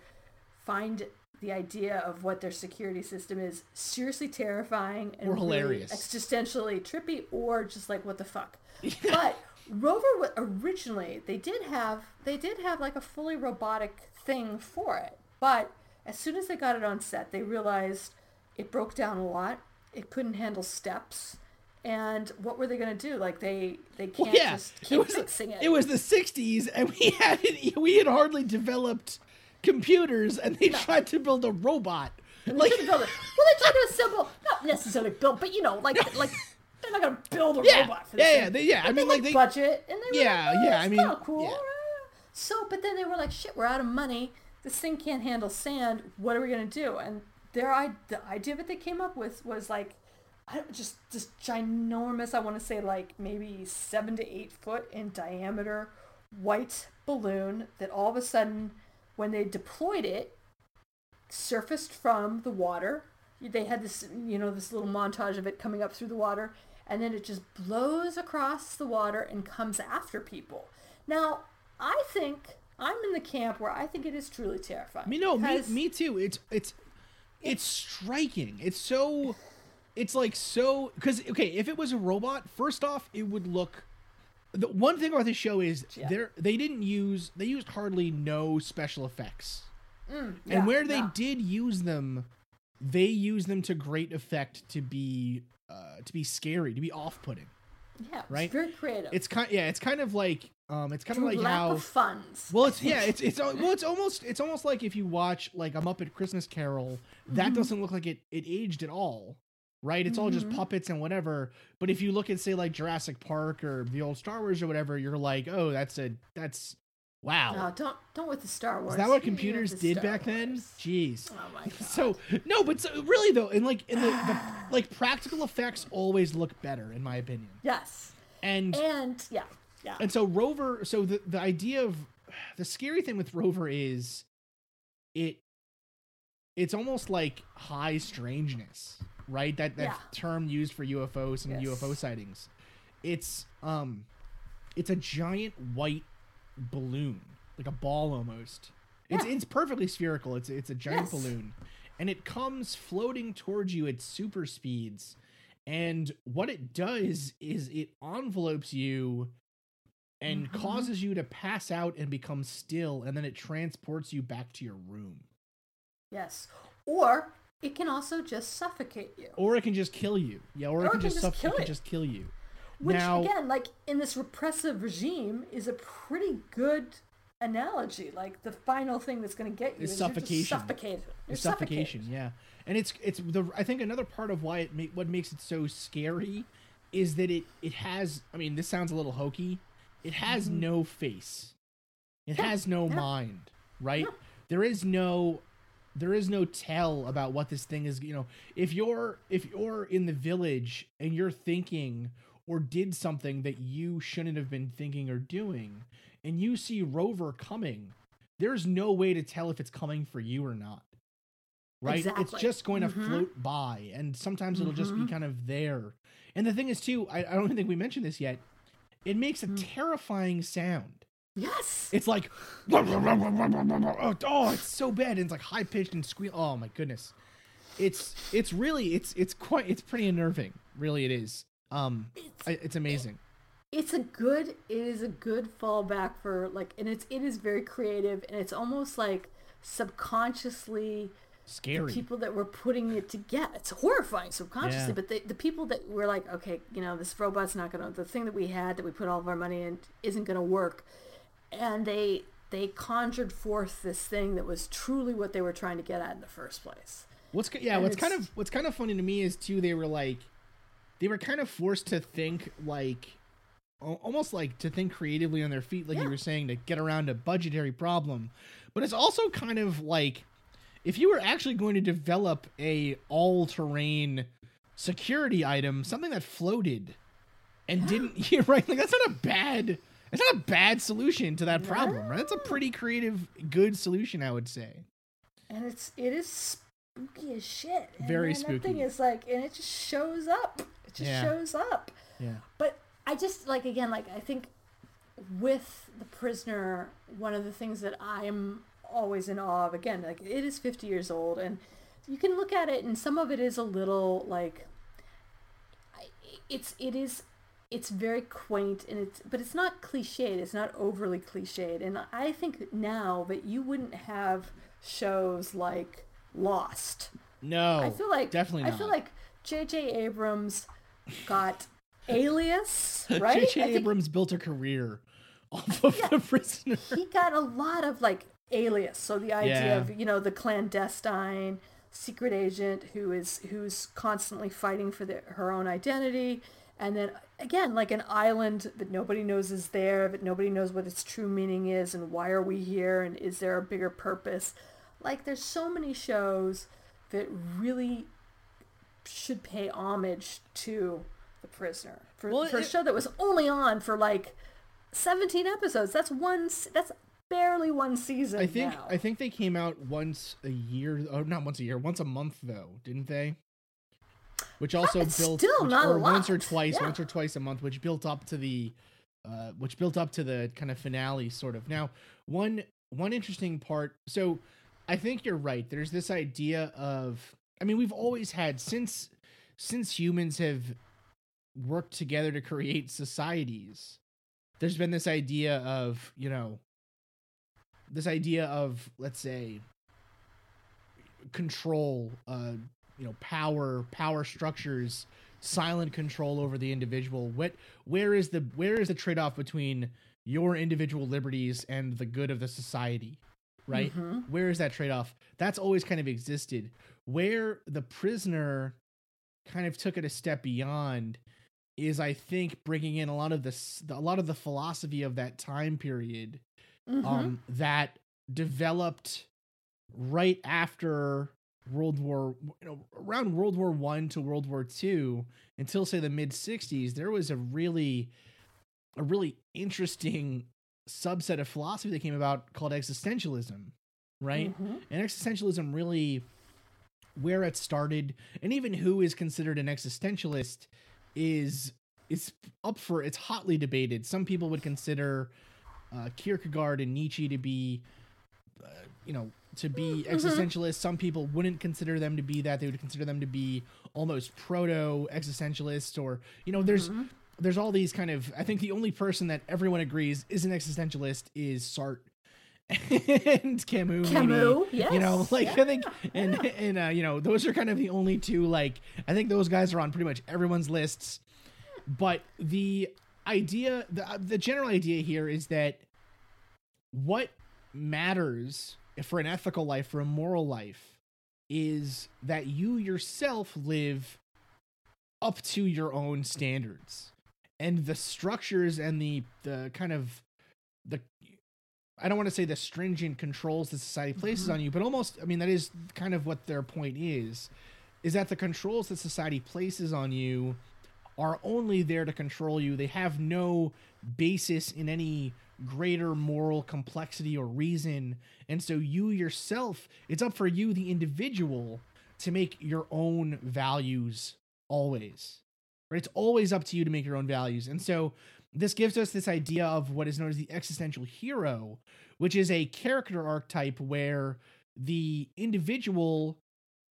Speaker 2: find the idea of what their security system is seriously terrifying and
Speaker 1: Or
Speaker 2: really
Speaker 1: hilarious.
Speaker 2: existentially trippy, or just like what the fuck. But Rover wa- originally they did have they did have like a fully robotic thing for it, but as soon as they got it on set, they realized it broke down a lot. It couldn't handle steps. And what were they going to do? Like they they can't
Speaker 1: Well, yeah,
Speaker 2: just
Speaker 1: it
Speaker 2: keep
Speaker 1: was
Speaker 2: fixing it.
Speaker 1: it was the '60s, and we had we had hardly developed computers, and they tried to build a robot.
Speaker 2: They
Speaker 1: Like,
Speaker 2: couldn't build it. Well, they tried to assemble, not necessarily build, but you know, like like they're not gonna build a
Speaker 1: Yeah,
Speaker 2: robot for
Speaker 1: yeah, yeah, they- yeah, I mean, like, they-
Speaker 2: budget, and they were
Speaker 1: Yeah,
Speaker 2: like, oh,
Speaker 1: yeah, I mean,
Speaker 2: cool.
Speaker 1: yeah. Uh.
Speaker 2: So, but then they were like, shit, we're out of money. This thing can't handle sand. What are we gonna do? And their i the idea that they came up with was like. I don't, just just ginormous. I want to say like maybe seven to eight foot in diameter, white balloon that all of a sudden, when they deployed it, surfaced from the water. They had this, you know, this little montage of it coming up through the water, and then it just blows across the water and comes after people. Now, I think I'm in the camp where I think it is truly terrifying.
Speaker 1: me no, me, me too. It's it's it's striking. It's so it's like so because okay, if it was a robot, first off, it would look. The one thing about this show is
Speaker 2: Yeah.
Speaker 1: they they didn't use they used hardly no special effects.
Speaker 2: Mm, yeah,
Speaker 1: and where they
Speaker 2: yeah.
Speaker 1: did use them, they used them to great effect to be uh, to be scary, to be off-putting.
Speaker 2: yeah, it's
Speaker 1: right?
Speaker 2: very creative.
Speaker 1: It's kind yeah, it's kind of like um, it's kind of like
Speaker 2: lack
Speaker 1: how
Speaker 2: of funds.
Speaker 1: well, it's yeah, it's it's well, it's almost it's almost like if you watch like a Muppet Christmas Carol, that
Speaker 2: Mm-hmm.
Speaker 1: doesn't look like it it aged at all, right? It's all just
Speaker 2: Mm-hmm.
Speaker 1: puppets and whatever. But if you look at say like Jurassic Park or the old Star Wars or whatever, you're like, oh, that's a that's wow.
Speaker 2: no, don't don't with the Star Wars.
Speaker 1: Is that what computers did
Speaker 2: Star
Speaker 1: back then?
Speaker 2: Wars.
Speaker 1: Jeez.
Speaker 2: Oh my god.
Speaker 1: So no, but so, really though, and like in the, the like practical effects always look better in my opinion.
Speaker 2: yes,
Speaker 1: And
Speaker 2: and yeah, yeah.
Speaker 1: and so Rover, so the the idea of the scary thing with Rover is it it's almost like high strangeness, right? That that
Speaker 2: Yeah.
Speaker 1: term used for UFOs and
Speaker 2: Yes.
Speaker 1: UFO sightings. It's um it's a giant white balloon, like a ball almost. It's
Speaker 2: Yeah.
Speaker 1: it's perfectly spherical. It's it's a giant
Speaker 2: Yes.
Speaker 1: balloon. And it comes floating towards you at super speeds. And what it does is it envelopes you and
Speaker 2: Mm-hmm.
Speaker 1: causes you to pass out and become still and then it transports you back to your room.
Speaker 2: Yes. Or it can also just suffocate you.
Speaker 1: Or it can just kill you. Yeah, or, it can just, suff-
Speaker 2: kill
Speaker 1: it can just kill you.
Speaker 2: Which
Speaker 1: now,
Speaker 2: again, like in this repressive regime, is a pretty good analogy. Like the final thing that's going to get you
Speaker 1: Is
Speaker 2: is,
Speaker 1: suffocation.
Speaker 2: suffocated.
Speaker 1: It's suffocation,
Speaker 2: suffocated.
Speaker 1: yeah. And it's it's the I think another part of why it ma- what makes it so scary is that it it has I mean this sounds a little hokey. It has no face. It
Speaker 2: Mm-hmm. Yeah,
Speaker 1: has no
Speaker 2: yeah.
Speaker 1: mind, right?
Speaker 2: No.
Speaker 1: There is no there is no tell about what this thing is, you know. If you're if you're in the village and you're thinking or did something that you shouldn't have been thinking or doing and you see Rover coming, there's no way to tell if it's coming for you or not right? It's just going to
Speaker 2: Mhm.
Speaker 1: float by, and sometimes it'll just be
Speaker 2: Mhm.
Speaker 1: kind of there. And the thing is, too, I, I don't think we mentioned this yet. It makes a
Speaker 2: Mm.
Speaker 1: terrifying sound.
Speaker 2: Yes.
Speaker 1: It's like, oh, oh, it's so bad. And it's like high pitched and squeal. Oh my goodness, it's it's really it's it's quite it's pretty unnerving. Really, it is. Um,
Speaker 2: It's-
Speaker 1: I- it's amazing.
Speaker 2: it's a good it is a good fallback for like and it's it is very creative and it's almost like subconsciously the
Speaker 1: Scary.
Speaker 2: people that were putting it together it's horrifying subconsciously
Speaker 1: Yeah.
Speaker 2: but the, the people that were like okay you know this robot's not gonna the thing that we had that we put all of our money in isn't gonna work and they they conjured forth this thing that was truly what they were trying to get at in the first place
Speaker 1: What's yeah,
Speaker 2: And
Speaker 1: what's kind of what's kind of funny to me is too they were like they were kind of forced to think like almost like to think creatively on their feet like you were saying to get around a budgetary problem. But it's also kind of like if you were actually going to develop a all-terrain security item, something that floated and didn't you're right like that's not a bad it's not a bad solution to that problem, right? That's a pretty creative good solution I would say.
Speaker 2: and it's it is spooky as shit and
Speaker 1: Very
Speaker 2: man, that thing is like and it just shows up it just
Speaker 1: Yeah.
Speaker 2: shows up
Speaker 1: Yeah.
Speaker 2: But I just like again, like I think with the prisoner, one of the things that I'm always in awe of. Again, like it is 50 years old, and you can look at it, and some of it is a little like it's it is it's very quaint and it's but it's not cliched it's not overly cliched and i think now that you wouldn't have shows like lost
Speaker 1: No,
Speaker 2: I feel like
Speaker 1: definitely
Speaker 2: I feel like J.J. Abrams got Alias, right?
Speaker 1: J.J.
Speaker 2: I think
Speaker 1: Abrams built a career off of the prisoner.
Speaker 2: he got a lot of like Alias. So the idea
Speaker 1: Yeah.
Speaker 2: of you know the clandestine secret agent who is who's constantly fighting for the, her own identity, and then again like an island that nobody knows is there, that nobody knows what its true meaning is, and why are we here, and is there a bigger purpose? Like there's so many shows that really should pay homage to the prisoner for,
Speaker 1: Well,
Speaker 2: for a show that was only on for like 17 episodes that's one that's barely one season
Speaker 1: I think
Speaker 2: now.
Speaker 1: I think they came out once a year. Oh, not once a year, once a month though, didn't they? Which also
Speaker 2: That's
Speaker 1: built
Speaker 2: still
Speaker 1: which-
Speaker 2: not a
Speaker 1: or once or twice,
Speaker 2: Yeah.
Speaker 1: once or twice a month, which built up to the, uh, which built up to the kind of finale, sort of. Now, one one interesting part. So, I think you're right. There's this idea of. I mean, we've always had since since humans have worked together to create societies. There's been this idea of you know this idea of let's say control uh you know power power structures silent control over the individual. What where is the where is the trade-off between your individual liberties and the good of the society right? Where is that trade-off? That's always kind of existed where the prisoner kind of took it a step beyond is i think bringing in a lot of this a lot of the philosophy of that time period
Speaker 2: Mhm.
Speaker 1: um, that developed right after World War, you know, around World War One to World War Two, until say the mid '60s. There was a really, a really interesting subset of philosophy that came about called existentialism, right?
Speaker 2: Mhm.
Speaker 1: And existentialism really, where it started, and even who is considered an existentialist, is is up for it's hotly debated. Some people would consider uh, Kierkegaard and Nietzsche to be, uh, you know, to be existentialists. Some people wouldn't consider them to be that. They would consider them to be almost proto existentialists, or you know, there's there's all these kind of. I think the only person that everyone agrees is an existentialist is Sartre. and Camus.
Speaker 2: Camus,
Speaker 1: you know, like
Speaker 2: yeah,
Speaker 1: I think, and and uh, you know, those are kind of the only two. Like, I think those guys are on pretty much everyone's lists but the idea the, the general idea here is that what matters for an ethical life for a moral life is that you yourself live up to your own standards and the structures and the the kind of the I don't want to say the stringent controls that society places mm-hmm. on you, but almost I mean that is kind of what their point is is that the controls that society places on you are only there to control you. They have no basis in any greater moral complexity or reason. And so you yourself, it's up for you, the individual, to make your own values always. Right? It's always up to you to make your own values. And so this gives us this idea of what is known as the existential hero, which is a character archetype where the individual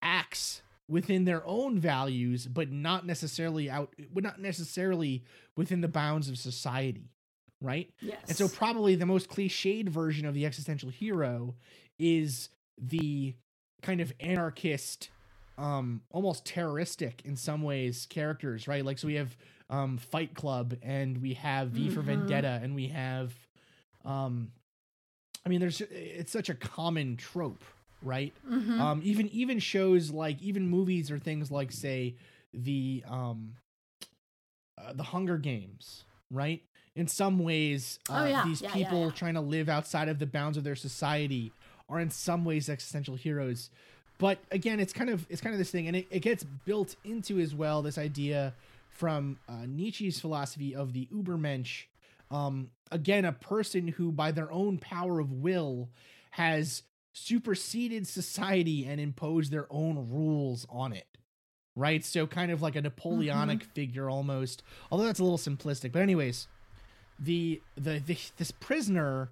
Speaker 1: acts within their own values, but not necessarily out, but not necessarily within the bounds of society, right?
Speaker 2: yes
Speaker 1: And so, probably the most cliched version of the existential hero is the kind of anarchist, um, almost terroristic in some ways characters, right? Like, so we have um, Fight Club, and we have V for
Speaker 2: Mhm.
Speaker 1: Vendetta, and we have, um, I mean, there's it's such a common trope, right?
Speaker 2: Mhm.
Speaker 1: Um, even even shows like even movies or things like say the um, uh, the Hunger Games, right? In some ways, uh,
Speaker 2: Oh, yeah.
Speaker 1: these
Speaker 2: yeah,
Speaker 1: people
Speaker 2: yeah.
Speaker 1: trying to live outside of the bounds of their society are in some ways existential heroes. But again, it's kind of it's kind of this thing, and it, it gets built into as well this idea from uh, Nietzsche's philosophy of the Ubermensch. Um, again, a person who, by their own power of will, has superseded society and imposed their own rules on it. Right? So, kind of like a Napoleonic figure almost, although that's a little simplistic. But, anyways, the, the, the this prisoner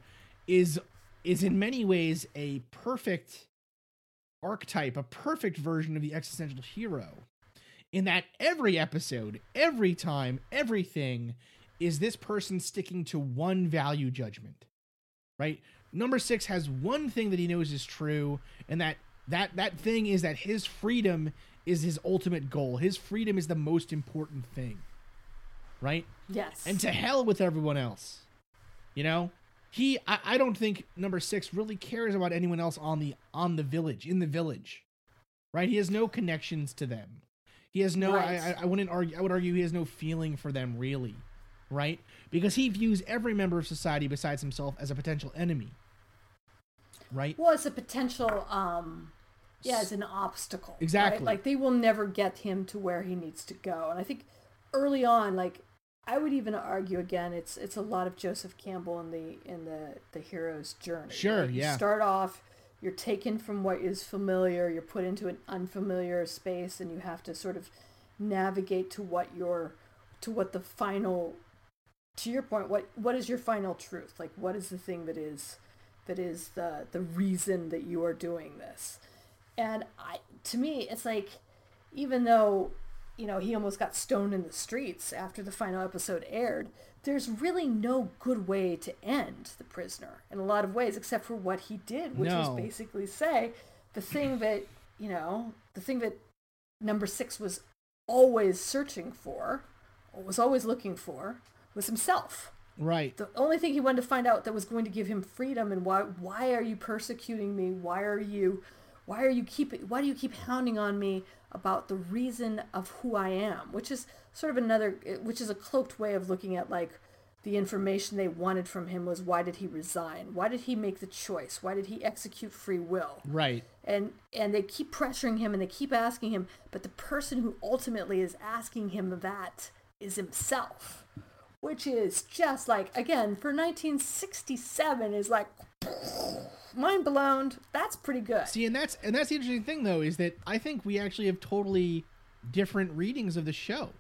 Speaker 1: is is in many ways a perfect archetype, a perfect version of the existential hero. In that every episode, every time, everything is this person sticking to one value judgment. Right? Number 6 has one thing that he knows is true and that that that thing is that his freedom is his ultimate goal. His freedom is the most important thing. Right?
Speaker 2: Yes.
Speaker 1: and to hell with everyone else. You know, he I, I don't think number six really cares about anyone else on the on the village in the village, right? He has no connections to them. He has no.
Speaker 2: Right.
Speaker 1: I, I wouldn't argue. I would argue he has no feeling for them really, right? Because he views every member of society besides himself as a potential enemy. Right.
Speaker 2: well, it's a potential, um, yeah, as an obstacle. right?
Speaker 1: Exactly.
Speaker 2: Like they will never get him to where he needs to go. And I think early on, like I would even argue again, it's it's a lot of Joseph Campbell in the in the the hero's journey.
Speaker 1: Sure,
Speaker 2: right? You
Speaker 1: yeah.
Speaker 2: start off, you're taken from what is familiar, you're put into an unfamiliar space, and you have to sort of navigate to what your to what the final to your point what what is your final truth? Like what is the thing that is that is the the reason that you are doing this? And i to me it's like even though you know he almost got stoned in the streets after the final episode aired there's really no good way to end the prisoner in a lot of ways except for what he did which was basically say the thing that you know the thing that number six was always searching for or was always looking for was himself.
Speaker 1: Right.
Speaker 2: the only thing he wanted to find out that was going to give him freedom and why why are you persecuting me? Why are you why are you keep why do you keep hounding on me about the reason of who I am? Which is sort of another which is a cloaked way of looking at like the information they wanted from him was why did he resign? Why did he make the choice? Why did he execute free will?
Speaker 1: Right.
Speaker 2: and and they keep pressuring him and they keep asking him but the person who ultimately is asking him that is himself which is just like again for 1967 is like mind blown that's pretty good
Speaker 1: See, and that's and that's the interesting thing though is that I think we actually have totally different readings of the show.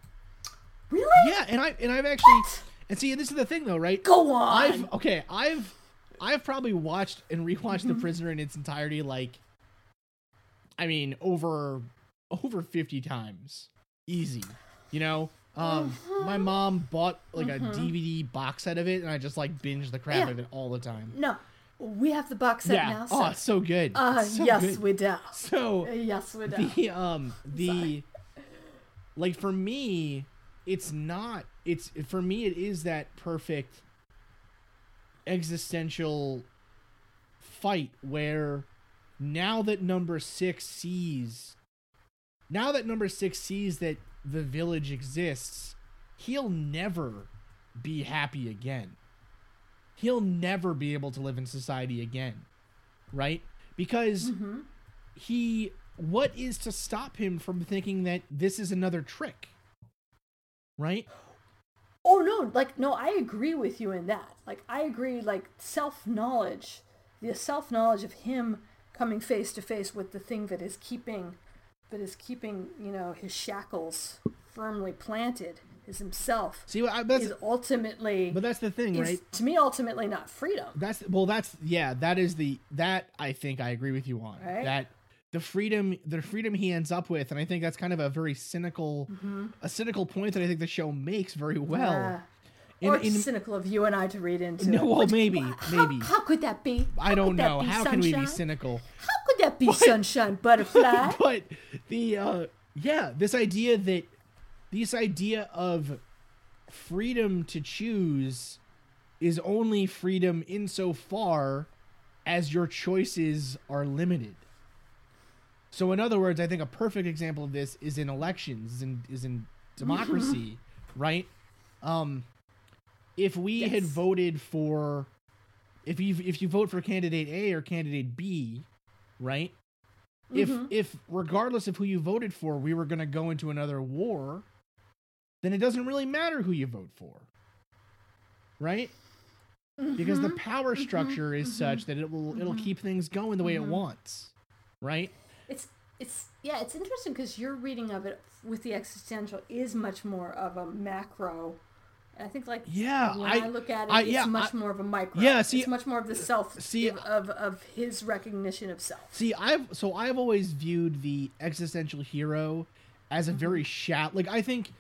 Speaker 2: really
Speaker 1: Yeah, and I and I've actually
Speaker 2: What?
Speaker 1: and see and this is the thing though, right?
Speaker 2: Go on.
Speaker 1: I've okay, I've I've probably watched and rewatched
Speaker 2: Mm-hmm.
Speaker 1: The Prisoner in its entirety like I mean over over 50 times. Easy. You know? Um
Speaker 2: Mm-hmm.
Speaker 1: my mom bought like a DVD box set of it and I just like binged the crap
Speaker 2: Yeah.
Speaker 1: out of it all the time.
Speaker 2: no we have the box set
Speaker 1: yeah.
Speaker 2: now
Speaker 1: oh,
Speaker 2: so-
Speaker 1: it's so good.
Speaker 2: uh,
Speaker 1: so
Speaker 2: yes
Speaker 1: good.
Speaker 2: we do
Speaker 1: So
Speaker 2: yes we do
Speaker 1: the um the like for me it's not it's for me it is that perfect existential fight where now that number 6 sees now that number 6 sees that the village exists he'll never be happy again he'll never be able to live in society again right? Because mm-hmm. he what is to stop him from thinking that this is another trick right?
Speaker 2: Oh no, like no, I agree with you in that. Like I agree like self-knowledge, the self-knowledge of him coming face to face with the thing that is keeping that is keeping, you know, his shackles firmly planted is himself.
Speaker 1: see I, that's
Speaker 2: is ultimately
Speaker 1: but that's the thing
Speaker 2: is,
Speaker 1: right
Speaker 2: to me ultimately not freedom.
Speaker 1: that's well that's yeah that is the that i think i agree with you on
Speaker 2: Right.
Speaker 1: that the freedom the freedom he ends up with and i think that's kind of a very cynical a cynical point that i think the show makes very well
Speaker 2: Uh,
Speaker 1: in,
Speaker 2: or
Speaker 1: in-
Speaker 2: cynical of you and I to read into
Speaker 1: no
Speaker 2: it.
Speaker 1: well
Speaker 2: Which-
Speaker 1: maybe
Speaker 2: how-
Speaker 1: maybe
Speaker 2: How, could that be?
Speaker 1: i don't know how can we be cynical
Speaker 2: How could that be sunshine butterfly?
Speaker 1: but the uh yeah this idea that this idea of freedom to choose is only freedom insofar as your choices are limited. So in other words i think a perfect example of this is in elections is in is in democracy right? Um if we had voted for if you if you vote for candidate a or candidate b right? If if regardless of who you voted for we were going to go into another war then it doesn't really matter who you vote for right? Because the mm-hmm. power mm-hmm. structure is mm-hmm. such that it will it'll keep things going the way it wants right?
Speaker 2: It's it's yeah, it's interesting because your reading of it with the existential is much more of a macro. I think like
Speaker 1: Yeah,
Speaker 2: when
Speaker 1: I-
Speaker 2: I, look at it,
Speaker 1: I-
Speaker 2: it's
Speaker 1: yeah,
Speaker 2: much
Speaker 1: I-
Speaker 2: more of a micro.
Speaker 1: Yeah, see-
Speaker 2: it's much more of the uh, self
Speaker 1: see,
Speaker 2: of, uh, of of his recognition of self.
Speaker 1: See, I've so I've always viewed the existential hero as a very shallow. Like I think,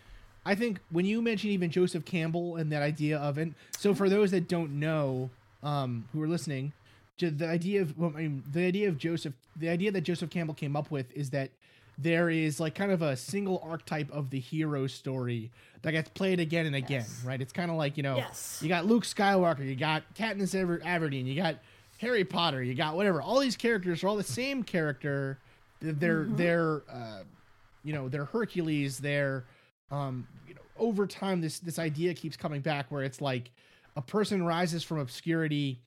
Speaker 1: I think when you mention even Joseph Campbell and that idea of and so for those that don't know, um, who are listening, the idea of well, I mean, the idea of Joseph, the idea that Joseph Campbell came up with is that there is like kind of a single archetype of the hero story that gets played again and again, right? It's kind of like you know,
Speaker 2: Yes.
Speaker 1: you got Luke Skywalker, you got Katniss Ever- Everdeen, you got Harry Potter, you got whatever. All these characters are all the same character. They're they're uh, you know they're Hercules. They're um, you know over time this this idea keeps coming back where it's like a person rises from obscurity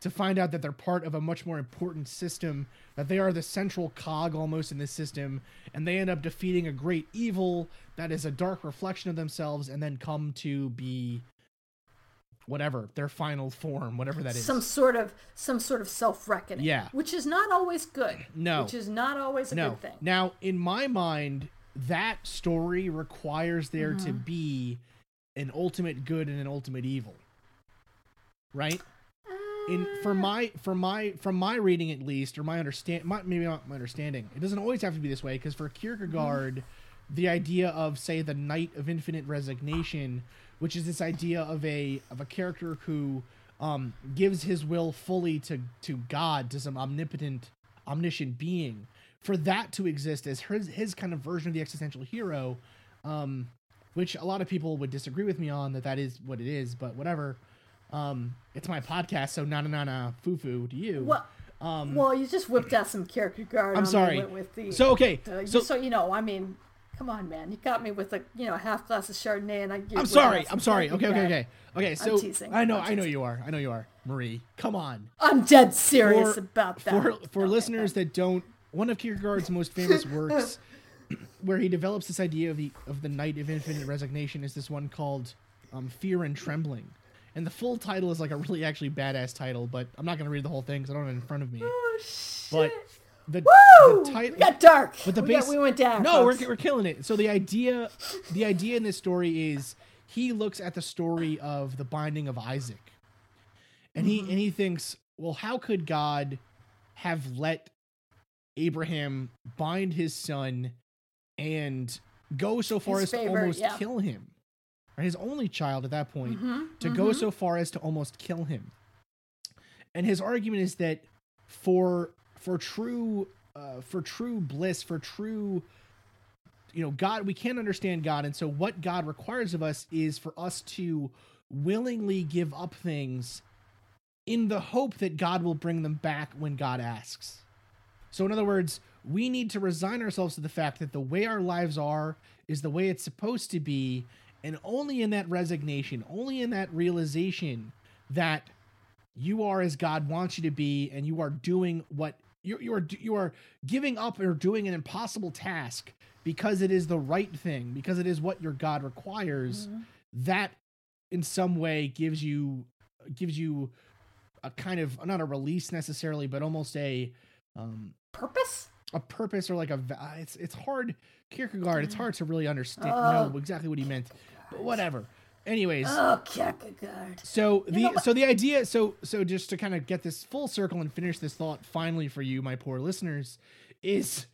Speaker 1: to find out that they're part of a much more important system that they are the central cog almost in this system and they end up defeating a great evil that is a dark reflection of themselves and then come to be whatever their final form whatever that is
Speaker 2: Some sort of some sort of self reckoning.
Speaker 1: Yeah.
Speaker 2: which is not always good.
Speaker 1: No.
Speaker 2: which is not always a
Speaker 1: no
Speaker 2: good thing.
Speaker 1: now in my mind that story requires there to
Speaker 2: Mm-hmm.
Speaker 1: be an ultimate good and an ultimate evil right? In for my for my from my reading at least or my understand my, maybe not my understanding it doesn't always have to be this way because for kierkegaard the idea of say the knight of infinite resignation which is this idea of a of a character who um gives his will fully to to god to some omnipotent omniscient being for that to exist as his his kind of version of the existential hero um which a lot of people would disagree with me on that that is what it is but whatever um it's my podcast so na na na na foo foo to you
Speaker 2: Well,
Speaker 1: um
Speaker 2: well, you just whipped out some character Kierkegaard.
Speaker 1: I'm sorry.
Speaker 2: With, the,
Speaker 1: so okay
Speaker 2: the-
Speaker 1: so,
Speaker 2: so you know, I mean, come on, man, you got me with a you know half glass of Chardonnay, and I.
Speaker 1: i'm sorry i'm sorry okay okay okay okay so
Speaker 2: teasing.
Speaker 1: i know
Speaker 2: I'm
Speaker 1: i know you are i know you are marie come on
Speaker 2: I'm dead serious
Speaker 1: for,
Speaker 2: about that.
Speaker 1: For, for
Speaker 2: Okay,
Speaker 1: listeners that don't, one of Kierkegaard's most famous works, where he develops this idea of the of the knight of infinite resignation, is this one called um, "Fear and Trembling," and the full title is like a really actually badass title, but I'm not gonna read the whole thing because I don't have it in front of me.
Speaker 2: Oh,
Speaker 1: but the,
Speaker 2: Woo!
Speaker 1: the title,
Speaker 2: we got dark.
Speaker 1: but the
Speaker 2: we, got-
Speaker 1: base,
Speaker 2: we went down.
Speaker 1: No, we're, we're killing it. So the idea, the idea in this story is he looks at the story of the binding of Isaac, and he
Speaker 2: Mm-hmm.
Speaker 1: and he thinks, well, how could God have let Abraham bind his son and go so far
Speaker 2: His
Speaker 1: as to almost
Speaker 2: yeah.
Speaker 1: kill him, or his only child at that point,
Speaker 2: Mm-hmm,
Speaker 1: to go so far as to almost kill him? And his argument is that for for true uh, for true bliss, for true you know god we can't understand god and so what god requires of us is for us to willingly give up things in the hope that god will bring them back when god asks so in other words we need to resign ourselves to the fact that the way our lives are is the way it's supposed to be and only in that resignation only in that realization that you are as God wants you to be, and you are doing what you you are you are giving up or doing an impossible task because it is the right thing, because it is what your God requires. That in some way gives you gives you a kind of not a release necessarily, but almost a um
Speaker 2: purpose.
Speaker 1: a purpose or like a it's it's hard Kierkegaard. It's hard to really understand
Speaker 2: Oh.
Speaker 1: know exactly what he meant, but whatever. Anyways,
Speaker 2: Oh, Kierkegaard.
Speaker 1: so the
Speaker 2: know
Speaker 1: so the idea so so just to kind of get this full circle and finish this thought finally for you, my poor listeners, is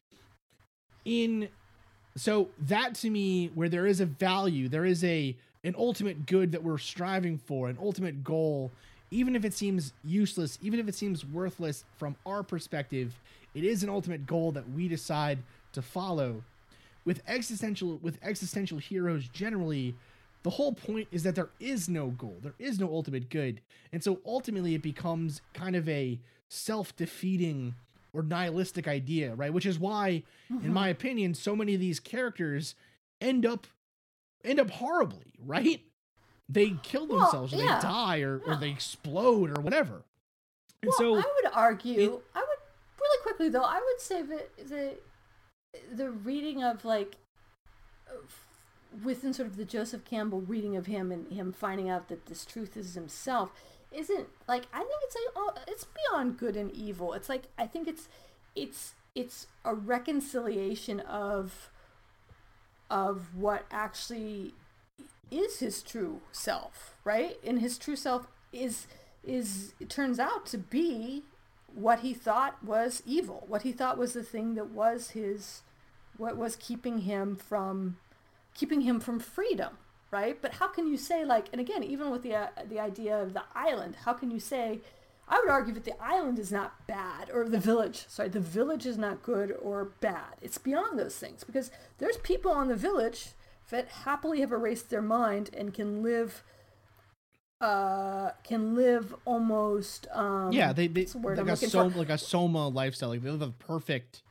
Speaker 1: in so that to me where there is a value, there is a an ultimate good that we're striving for, an ultimate goal, even if it seems useless, even if it seems worthless from our perspective, it is an ultimate goal that we decide to follow. With existential with existential heroes generally, the whole point is that there is no goal. There is no ultimate good. And so ultimately it becomes kind of a self-defeating or nihilistic idea right? Which is why in mm-hmm. my opinion so many of these characters end up end up horribly right? They kill
Speaker 2: Well,
Speaker 1: themselves or they die or, or they explode or whatever. And
Speaker 2: Well,
Speaker 1: so
Speaker 2: I would argue.
Speaker 1: it-
Speaker 2: I would though. I would say that the the reading of like within sort of the Joseph Campbell reading of him and him finding out that this truth is himself isn't like I think it's like oh, it's beyond good and evil. It's like I think it's it's it's a reconciliation of of what actually is his true self, right? And his true self is is it turns out to be what he thought was evil, what he thought was the thing that was his what was keeping him from keeping him from freedom, right? But how can you say like and again, even with the uh, the idea of the island, how can you say I would argue that the island is not bad, or the village. Sorry, the village is not good or bad. It's beyond those things because there's people on the village that happily have erased their mind and can live, uh, can live almost. Um,
Speaker 1: yeah, they, they
Speaker 2: the
Speaker 1: like
Speaker 2: I'm
Speaker 1: a
Speaker 2: for?
Speaker 1: like a soma lifestyle. Like they live a perfect.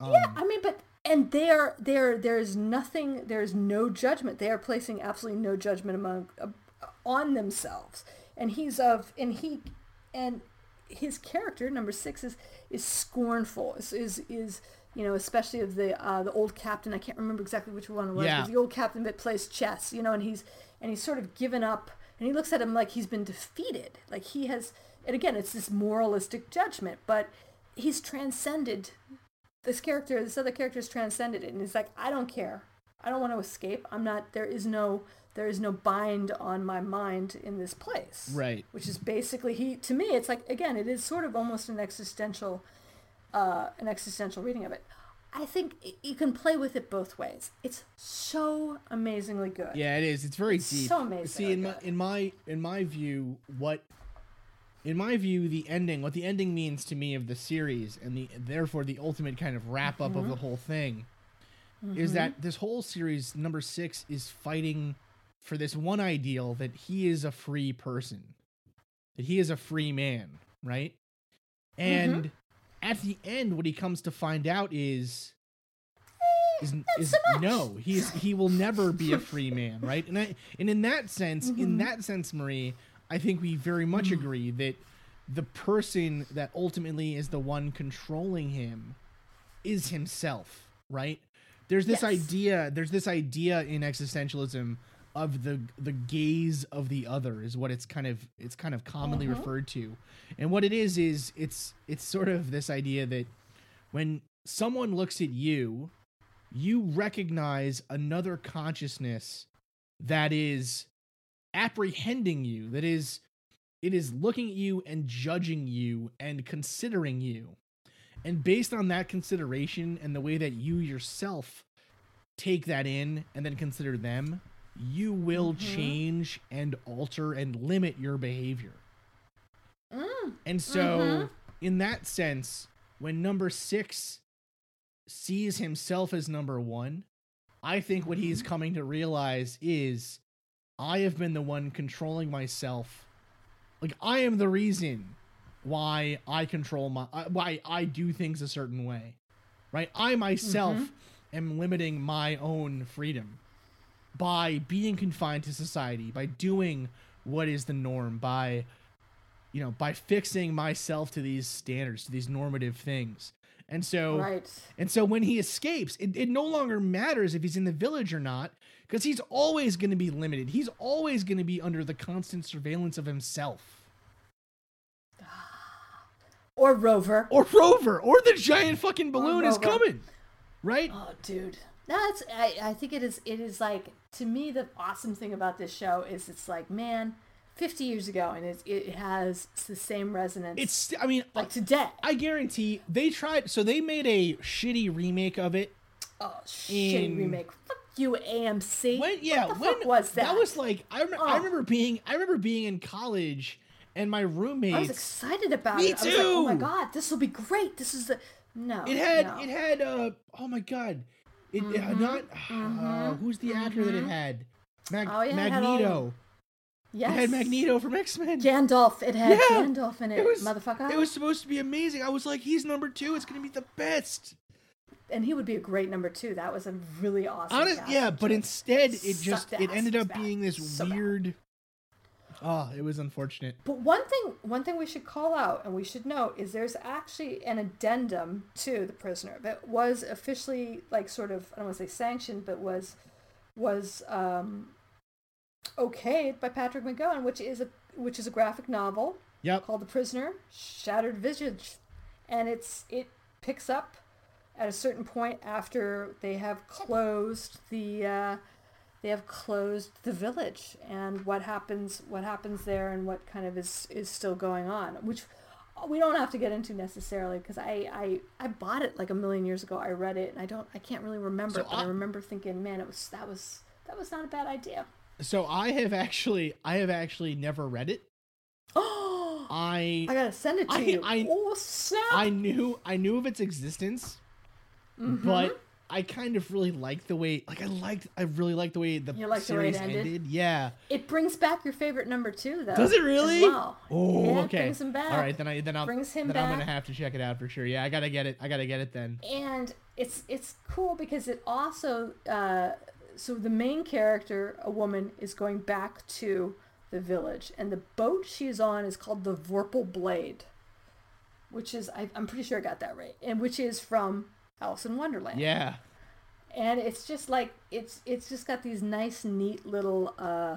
Speaker 1: Um,
Speaker 2: Yeah, I mean, but and there, there, there's nothing. There's no judgment. They are placing absolutely no judgment among uh, on themselves. And he's of, and he, and his character number six is is scornful. Is is, is you know, especially of the uh, the old captain. I can't remember exactly which one it was.
Speaker 1: Yeah.
Speaker 2: The old captain that plays chess. You know, and he's and he's sort of given up. And he looks at him like he's been defeated. Like he has. And again, it's this moralistic judgment, but he's transcended this character, this other character is transcended it, and he's like, I don't care. I don't want to escape. I'm not. There is no. There is no bind on my mind in this place.
Speaker 1: Right.
Speaker 2: Which is basically he. To me, it's like again, it is sort of almost an existential, uh, an existential reading of it. I think you can play with it both ways. It's so amazingly good.
Speaker 1: Yeah, it is. It's very deep.
Speaker 2: so amazing.
Speaker 1: See, in my in my in my view, what in my view, the ending, what the ending means to me of the series, and the therefore the ultimate kind of wrap up of
Speaker 2: Mm-hmm.
Speaker 1: the whole thing, is that this whole series, number six, is fighting for this one ideal that he is a free person, that he is a free man, right?
Speaker 2: Mm-hmm.
Speaker 1: At the end, what he comes to find out is. Is, is no he's he will never be a free man right and I, and in that sense
Speaker 2: Mm-hmm.
Speaker 1: in that sense marie i think we very much agree that the person that ultimately is the one controlling him is himself right there's this
Speaker 2: Yes.
Speaker 1: idea there's this idea in existentialism of the the gaze of the other is what it's kind of it's kind of commonly
Speaker 2: Uh-huh.
Speaker 1: referred to and what it is is it's it's sort of this idea that when someone looks at you you recognize another consciousness that is apprehending you that is it is looking at you and judging you and considering you and based on that consideration and the way that you yourself take that in and then consider them you will mm-hmm. change and alter and limit your behavior mm. and so mm-hmm. in that sense when number 6 sees himself as number 1 i think what he's mm-hmm. coming to realize is I have been the one controlling myself. Like I am the reason why I control my uh, why I do things a certain way. Right? I myself am limiting my own freedom by being confined to society, by doing what is the norm, by you know, by fixing myself to these standards, to these normative things. And so
Speaker 2: Right.
Speaker 1: and so when he escapes, it, it no longer matters if he's in the village or not, because he's always going to be limited. He's always going to be under the constant surveillance of himself.
Speaker 2: Or Rover.
Speaker 1: Or Rover, or the giant fucking balloon is coming. Right?
Speaker 2: Oh, dude. That's I, I think it is it is like to me the awesome thing about this show is it's like man, fifty years ago and it it has the same resonance.
Speaker 1: It's, I mean,
Speaker 2: like today.
Speaker 1: I guarantee they tried, so they made a shitty remake of it.
Speaker 2: oh shit
Speaker 1: in-
Speaker 2: remake. Fuck you AMC.
Speaker 1: When, yeah,
Speaker 2: what
Speaker 1: when
Speaker 2: was that?
Speaker 1: That was like, I, rem- I
Speaker 2: Oh.
Speaker 1: remember being, I remember being in college and my roommates.
Speaker 2: I was excited about
Speaker 1: Me
Speaker 2: it. I was like, oh my god, this will be great. This is the no.
Speaker 1: It had
Speaker 2: no.
Speaker 1: it had uh oh my god. It uh, not uh, who's the actor that it had? Mag-
Speaker 2: Oh, yeah,
Speaker 1: Magneto.
Speaker 2: yes.
Speaker 1: It had Magneto from X Men.
Speaker 2: Gandalf. It had
Speaker 1: Yeah.
Speaker 2: Gandalf in it,
Speaker 1: It was
Speaker 2: motherfucker.
Speaker 1: It was supposed to be amazing. I was like, he's number two. It's gonna be the best.
Speaker 2: and he would be a great number two. That was a really awesome.
Speaker 1: Honest, yeah, but instead it just it ended up being this
Speaker 2: So bad.
Speaker 1: Oh, it was unfortunate.
Speaker 2: But one thing, one thing we should call out and we should note is there's actually an addendum to the prisoner that was officially like sort of I don't want to say sanctioned, but was was um, okayed by Patrick McGoohan, which is a which is a graphic novel
Speaker 1: Yep.
Speaker 2: called The Prisoner: Shattered Visage, and it's it picks up at a certain point after they have closed the uh, they have closed the village and what happens what happens there and what kind of is is still going on which we don't have to get into necessarily because I, I I bought it like a million years ago. I read it and I don't I can't really remember
Speaker 1: So
Speaker 2: it, but I,
Speaker 1: I-
Speaker 2: remember thinking, man, it was that was that was not a bad idea.
Speaker 1: So I have actually I have actually never read it.
Speaker 2: Oh,
Speaker 1: I
Speaker 2: I gotta send it to
Speaker 1: I-
Speaker 2: you.
Speaker 1: I-
Speaker 2: oh snap!
Speaker 1: I knew I knew of its existence,
Speaker 2: Mm-hmm.
Speaker 1: but I kind of really liked the way like I liked I really liked the way the
Speaker 2: liked the way
Speaker 1: series
Speaker 2: ended?
Speaker 1: Yeah.
Speaker 2: it brings back your favorite number two, though.
Speaker 1: Does it really?
Speaker 2: well.
Speaker 1: Oh,
Speaker 2: yeah,
Speaker 1: okay.
Speaker 2: brings him back.
Speaker 1: All right, then I then I'll
Speaker 2: Brings him
Speaker 1: then I'm gonna have to check it out for sure. Yeah, I gotta get it. I gotta get it then.
Speaker 2: and it's it's cool because it also uh, so the main character a woman is going back to the village and the boat she's on is called the vorpal blade which is I, i'm pretty sure i got that right and which is from alice in wonderland
Speaker 1: Yeah.
Speaker 2: and it's just like it's it's just got these nice neat little uh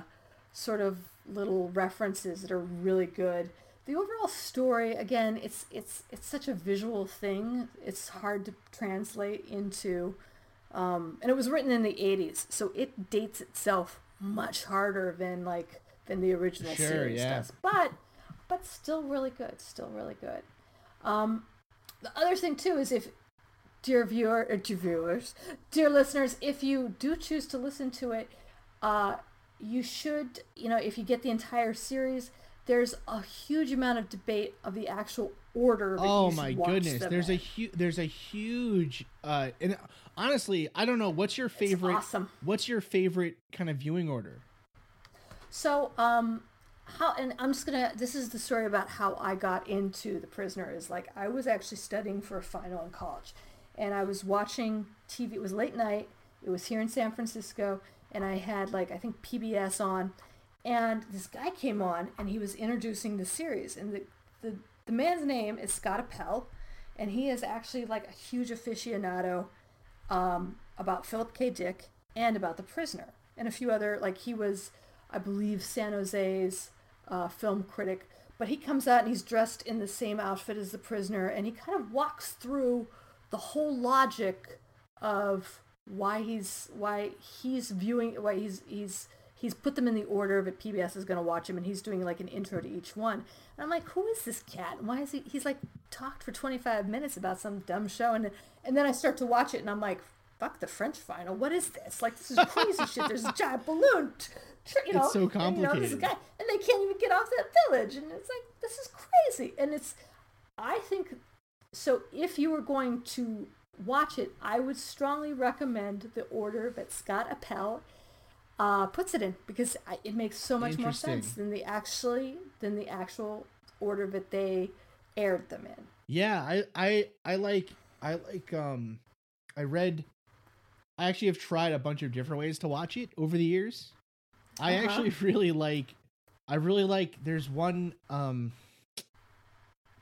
Speaker 2: sort of little references that are really good the overall story again it's it's it's such a visual thing it's hard to translate into um and it was written in the 80s so it dates itself much harder than like than the original
Speaker 1: Sure,
Speaker 2: series
Speaker 1: yeah.
Speaker 2: does but but still really good still really good um the other thing too is if dear viewer or dear viewers dear listeners if you do choose to listen to it uh you should you know if you get the entire series there's a huge amount of debate of the actual order that
Speaker 1: Oh my goodness. There's a
Speaker 2: in.
Speaker 1: huge there's a huge uh and honestly, I don't know what's your favorite
Speaker 2: awesome.
Speaker 1: what's your favorite kind of viewing order?
Speaker 2: So, um, how, and I'm just gonna, this is the story about how I got into The Prisoner is like, I was actually studying for a final in college and I was watching TV. It was late night. It was here in San Francisco and I had like, I think PBS on and this guy came on and he was introducing the series and the, the, the man's name is Scott Appel and he is actually like a huge aficionado um, about Philip K. Dick and about The Prisoner and a few other like he was I believe San Jose's uh, film critic but he comes out and he's dressed in the same outfit as The Prisoner and he kind of walks through the whole logic of why he's why he's viewing why he's he's he's put them in the order that PBS is going to watch him and he's doing like an intro to each one. And I'm like who is this cat? And why is he he's like talked for 25 minutes about some dumb show and and then I start to watch it and I'm like fuck the French final. What is this? Like this is crazy shit. There's a giant balloon you know
Speaker 1: It's so
Speaker 2: and, you know, this
Speaker 1: complicated.
Speaker 2: guy and they can't even get off that village and it's like this is crazy. And it's I think so if you were going to watch it, I would strongly recommend the order that Scott Appel uh, puts it in because I, it makes so much more sense than the actually than the actual order that they aired them in.
Speaker 1: Yeah, I I I like I like um I read I actually have tried a bunch of different ways to watch it over the years. I
Speaker 2: Uh-huh.
Speaker 1: actually really like I really like there's one um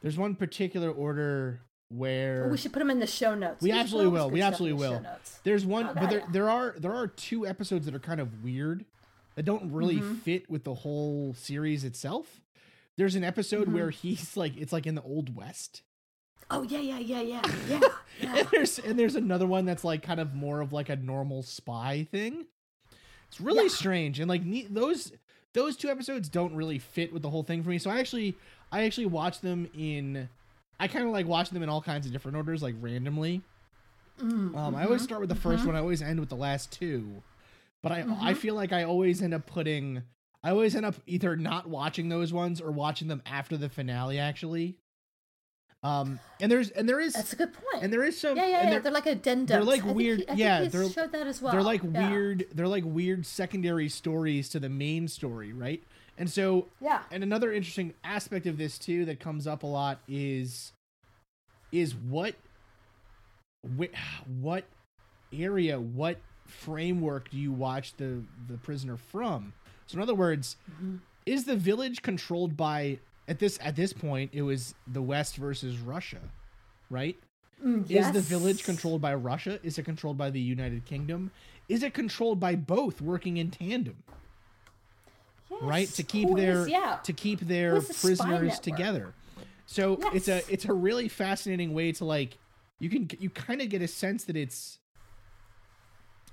Speaker 1: there's one particular order where
Speaker 2: we should put them in the show notes.
Speaker 1: We
Speaker 2: put
Speaker 1: absolutely will. We absolutely will. There's one,
Speaker 2: Oh,
Speaker 1: but there there are there are two episodes that are kind of weird that don't really
Speaker 2: Mm-hmm.
Speaker 1: fit with the whole series itself. There's an episode
Speaker 2: Mm-hmm.
Speaker 1: where he's like it's like in the old west.
Speaker 2: Oh yeah, yeah, yeah, yeah, yeah, yeah.
Speaker 1: And there's and there's another one that's like kind of more of like a normal spy thing. It's really
Speaker 2: Yeah.
Speaker 1: strange and like ne- those those two episodes don't really fit with the whole thing for me. So I actually I actually watch them in I kind of like watching them in all kinds of different orders like randomly.
Speaker 2: Mm,
Speaker 1: Um, I
Speaker 2: mm-hmm,
Speaker 1: always start with the 1st one. I always end with the last two, but I
Speaker 2: Mm-hmm.
Speaker 1: I feel like I always end up putting. I always end up either not watching those ones or watching them after the finale. Actually, um, and there's and there is
Speaker 2: That's a good point.
Speaker 1: and there is some
Speaker 2: yeah, yeah, yeah.
Speaker 1: there-
Speaker 2: They're like addendums.
Speaker 1: they're like
Speaker 2: I
Speaker 1: weird-
Speaker 2: he-
Speaker 1: yeah, they're-
Speaker 2: showed that as well.
Speaker 1: they're like
Speaker 2: Yeah.
Speaker 1: weird they're like weird secondary stories to the main story, right? And so
Speaker 2: Yeah.
Speaker 1: and another interesting aspect of this too that comes up a lot is is what wh- what area what framework do you watch the the prisoner from? So in other words
Speaker 2: Mm-hmm.
Speaker 1: is the village controlled by at this at this point it was the west versus russia right?
Speaker 2: Mm,
Speaker 1: is the village controlled by russia? Is it controlled by the united kingdom? Is it controlled by both working in tandem right to keep
Speaker 2: Who
Speaker 1: their
Speaker 2: is- yeah.
Speaker 1: to keep their
Speaker 2: the
Speaker 1: prisoners together so it's a it's a really fascinating way to like you can you kind of get a sense that it's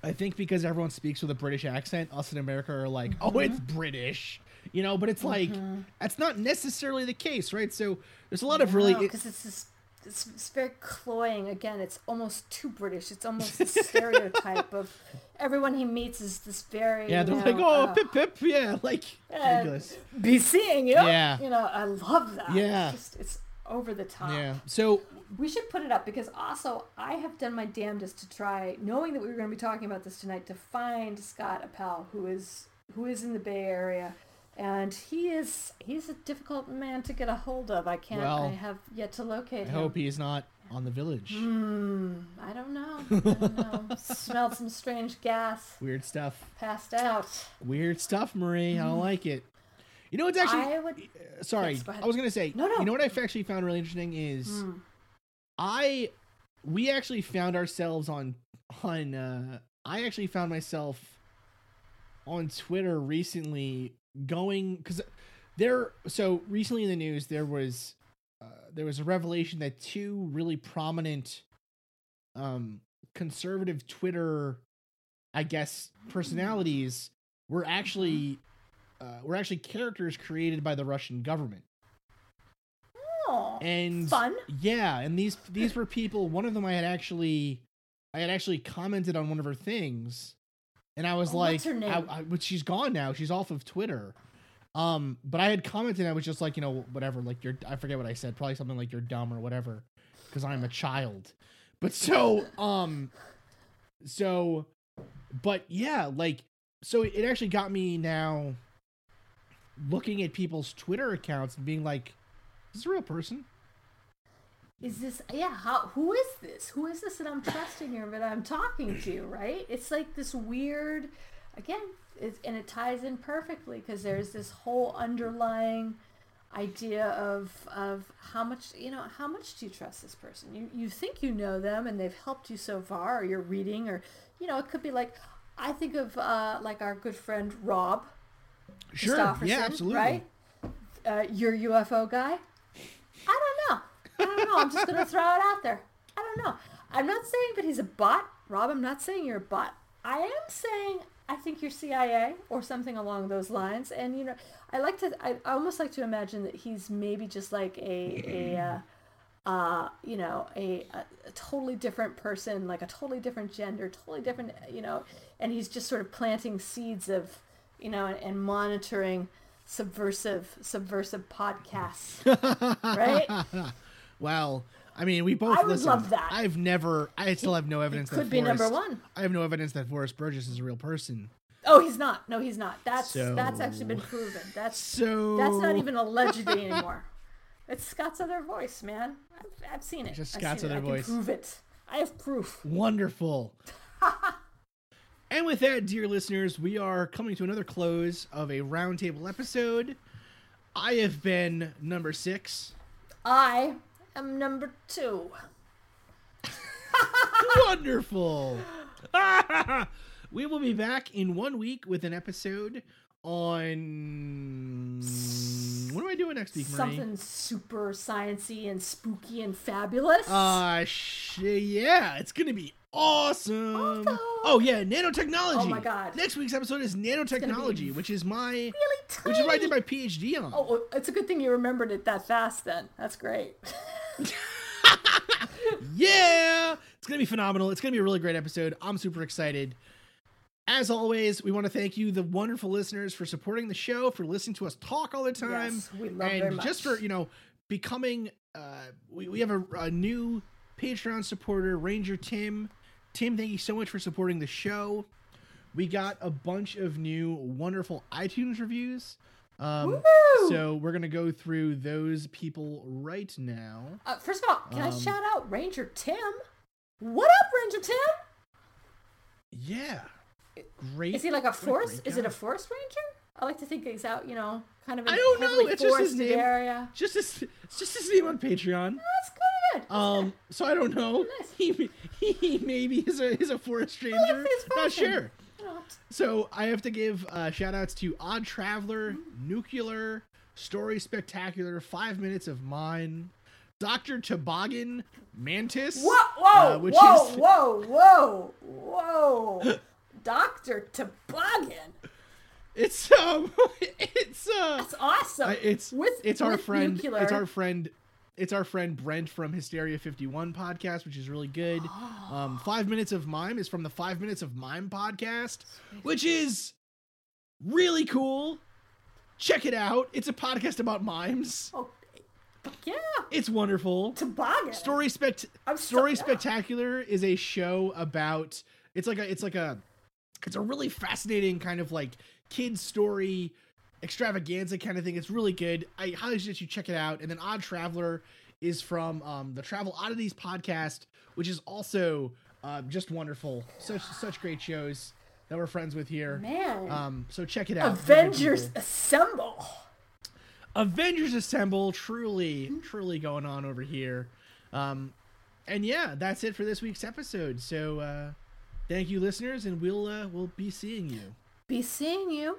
Speaker 1: I think because everyone speaks with a British accent, us in America are like, oh, mm-hmm. it's British, you know. But it's like mm-hmm. that's not necessarily the case, right? So there's a lot of really. it-
Speaker 2: because it's this it's, it's very cloying again it's almost too british it's almost the stereotype of everyone he meets is this very
Speaker 1: yeah, they're
Speaker 2: you
Speaker 1: like, oh,
Speaker 2: uh,
Speaker 1: pip pip, yeah, like
Speaker 2: uh,
Speaker 1: ridiculous.
Speaker 2: be seeing you
Speaker 1: Yeah.
Speaker 2: you know i love that
Speaker 1: Yeah.
Speaker 2: it's, just, it's over the top
Speaker 1: Yeah. So
Speaker 2: we should put it up because also I have done my damnedest to try, knowing that we were going to be talking about this tonight, to find Scott Appel, who is who is in the Bay Area, and he is he's a difficult man to get a hold of. I can't.
Speaker 1: Well,
Speaker 2: I have yet to locate
Speaker 1: I
Speaker 2: him.
Speaker 1: hope he's not on the village.
Speaker 2: Hmm. I don't know. I don't know. Smelled some strange gas.
Speaker 1: Weird stuff.
Speaker 2: Passed out.
Speaker 1: Weird stuff, Marie. I don't like it. You know what's actually
Speaker 2: I would.
Speaker 1: sorry
Speaker 2: Yes, go
Speaker 1: i was gonna say
Speaker 2: No, no.
Speaker 1: you know what i've actually found really interesting is
Speaker 2: Hmm.
Speaker 1: i we actually found ourselves on on uh i actually found myself on twitter recently going because there so recently in the news there was uh, there was a revelation that two really prominent um conservative twitter i guess personalities were actually uh, were actually characters created by the russian government
Speaker 2: Oh,
Speaker 1: and
Speaker 2: fun.
Speaker 1: yeah and these these were people one of them i had actually i had actually commented on one of her things and i was
Speaker 2: Oh,
Speaker 1: like
Speaker 2: what's her name?
Speaker 1: I, I, but she's gone now. She's off of twitter. Um but i had commented i was just like you know whatever like you're i forget what i said probably something like you're dumb or whatever because i'm a child. But so um so but yeah like so it actually got me now looking at people's twitter accounts and being like is this a real person
Speaker 2: is this yeah how who is this who is this that i'm trusting here that i'm talking to right it's like this weird again it's, and it ties in perfectly because there's this whole underlying idea of of how much you know how much do you trust this person you you think you know them and they've helped you so far or you're reading or you know it could be like i think of uh like our good friend rob
Speaker 1: Sure. Yeah, absolutely.
Speaker 2: right uh, your ufo guy I don't know. Don't know. I'm just gonna throw it out there. I don't know. I'm not saying that he's a bot, Rob. I'm not saying you're a bot. I am saying I think you're CIA or something along those lines. And you know, I like to. I, I almost like to imagine that he's maybe just like a a. Uh, uh, you know, a, a, a totally different person, like a totally different gender, totally different, you know, and he's just sort of planting seeds of, you know, and, and monitoring subversive, subversive podcasts, right?
Speaker 1: Well, I mean, we both
Speaker 2: I would
Speaker 1: listen.
Speaker 2: love that.
Speaker 1: I've never. I still have no evidence.
Speaker 2: That could
Speaker 1: that
Speaker 2: be number one.
Speaker 1: I have no evidence that Forrest Burgess is a real person.
Speaker 2: Oh, he's not. No, he's not. That's that's actually been proven. That's
Speaker 1: So
Speaker 2: that's not even allegedly anymore. It's Scott's other voice, man. I've, I've seen it.
Speaker 1: Just Scott's
Speaker 2: it.
Speaker 1: other
Speaker 2: I can
Speaker 1: voice.
Speaker 2: Prove it. I have proof.
Speaker 1: wonderful. and with that, dear listeners, we are coming to another close of a roundtable episode. I have been number six.
Speaker 2: I am number two.
Speaker 1: Wonderful. we will be back in one week with an episode on. What am I doing next week, Marie?
Speaker 2: Something super sciency and spooky and fabulous.
Speaker 1: Uh, sh- yeah, it's gonna be awesome. Oh yeah, nanotechnology.
Speaker 2: Oh my God.
Speaker 1: Next week's episode is nanotechnology, which is my
Speaker 2: really tiny.
Speaker 1: which is what I did my PhD on.
Speaker 2: Oh, well, it's a good thing you remembered it that fast. Then that's great.
Speaker 1: Yeah, it's gonna be phenomenal. It's gonna be a really great episode. I'm super excited. As always, we want to thank you, the wonderful listeners, for supporting the show, for listening to us talk all the time,
Speaker 2: Yes, we love
Speaker 1: and
Speaker 2: very
Speaker 1: just for you know becoming. Uh, we we have a, a new Patreon supporter, Ranger Tim. Tim, thank you so much for supporting the show. We got a bunch of new wonderful iTunes reviews. Um, so we're gonna go through those people right now.
Speaker 2: Uh, first of all, can I
Speaker 1: Um,
Speaker 2: shout out Ranger Tim? What up, Ranger Tim?
Speaker 1: Yeah, great.
Speaker 2: Is he like a forest? Is it a forest ranger? I like to think he's out, you know, kind of in
Speaker 1: I don't
Speaker 2: a
Speaker 1: know, it's just his name.
Speaker 2: area.
Speaker 1: Just his, it's just his name on Patreon.
Speaker 2: That's good. That's
Speaker 1: Um, so I don't know.
Speaker 2: Nice.
Speaker 1: He, he, maybe is a is a forest
Speaker 2: like
Speaker 1: ranger.
Speaker 2: his
Speaker 1: Not sure.
Speaker 2: good.
Speaker 1: So I have to give uh, shout outs to Odd Traveler, Nuclear, Story Spectacular, Five Minutes of Mime, Dr. Toboggan Mantis.
Speaker 2: Whoa, whoa,
Speaker 1: uh,
Speaker 2: whoa,
Speaker 1: is-
Speaker 2: whoa, whoa, whoa. Dr. Toboggan.
Speaker 1: It's um it's uh
Speaker 2: That's awesome.
Speaker 1: I- it's
Speaker 2: with,
Speaker 1: it's our friend
Speaker 2: nuclear.
Speaker 1: it's our friend it's our friend Brent from Hysteria 51 podcast, which is really good. Um, Five Minutes of Mime is from the Five Minutes of Mime podcast, which is really cool. Check it out. It's a podcast about mimes.
Speaker 2: Oh, yeah.
Speaker 1: It's wonderful.
Speaker 2: Toboggan.
Speaker 1: Story spect
Speaker 2: so-
Speaker 1: Story
Speaker 2: yeah.
Speaker 1: Spectacular is a show about it's like a it's like a it's a really fascinating kind of like kid story extravaganza kind of thing. It's really good. I highly suggest you check it out. And then Odd Traveler is from um, the Travel Oddities podcast, which is also uh, just wonderful. Such such great shows that we're friends with here.
Speaker 2: Man.
Speaker 1: Um, so check it out.
Speaker 2: Avengers. Assemble.
Speaker 1: Avengers Assemble, truly, truly going on over here. Um, and yeah, that's it for this week's episode. So uh, thank you, listeners, and we'll uh, we'll be seeing you.
Speaker 2: Be seeing you.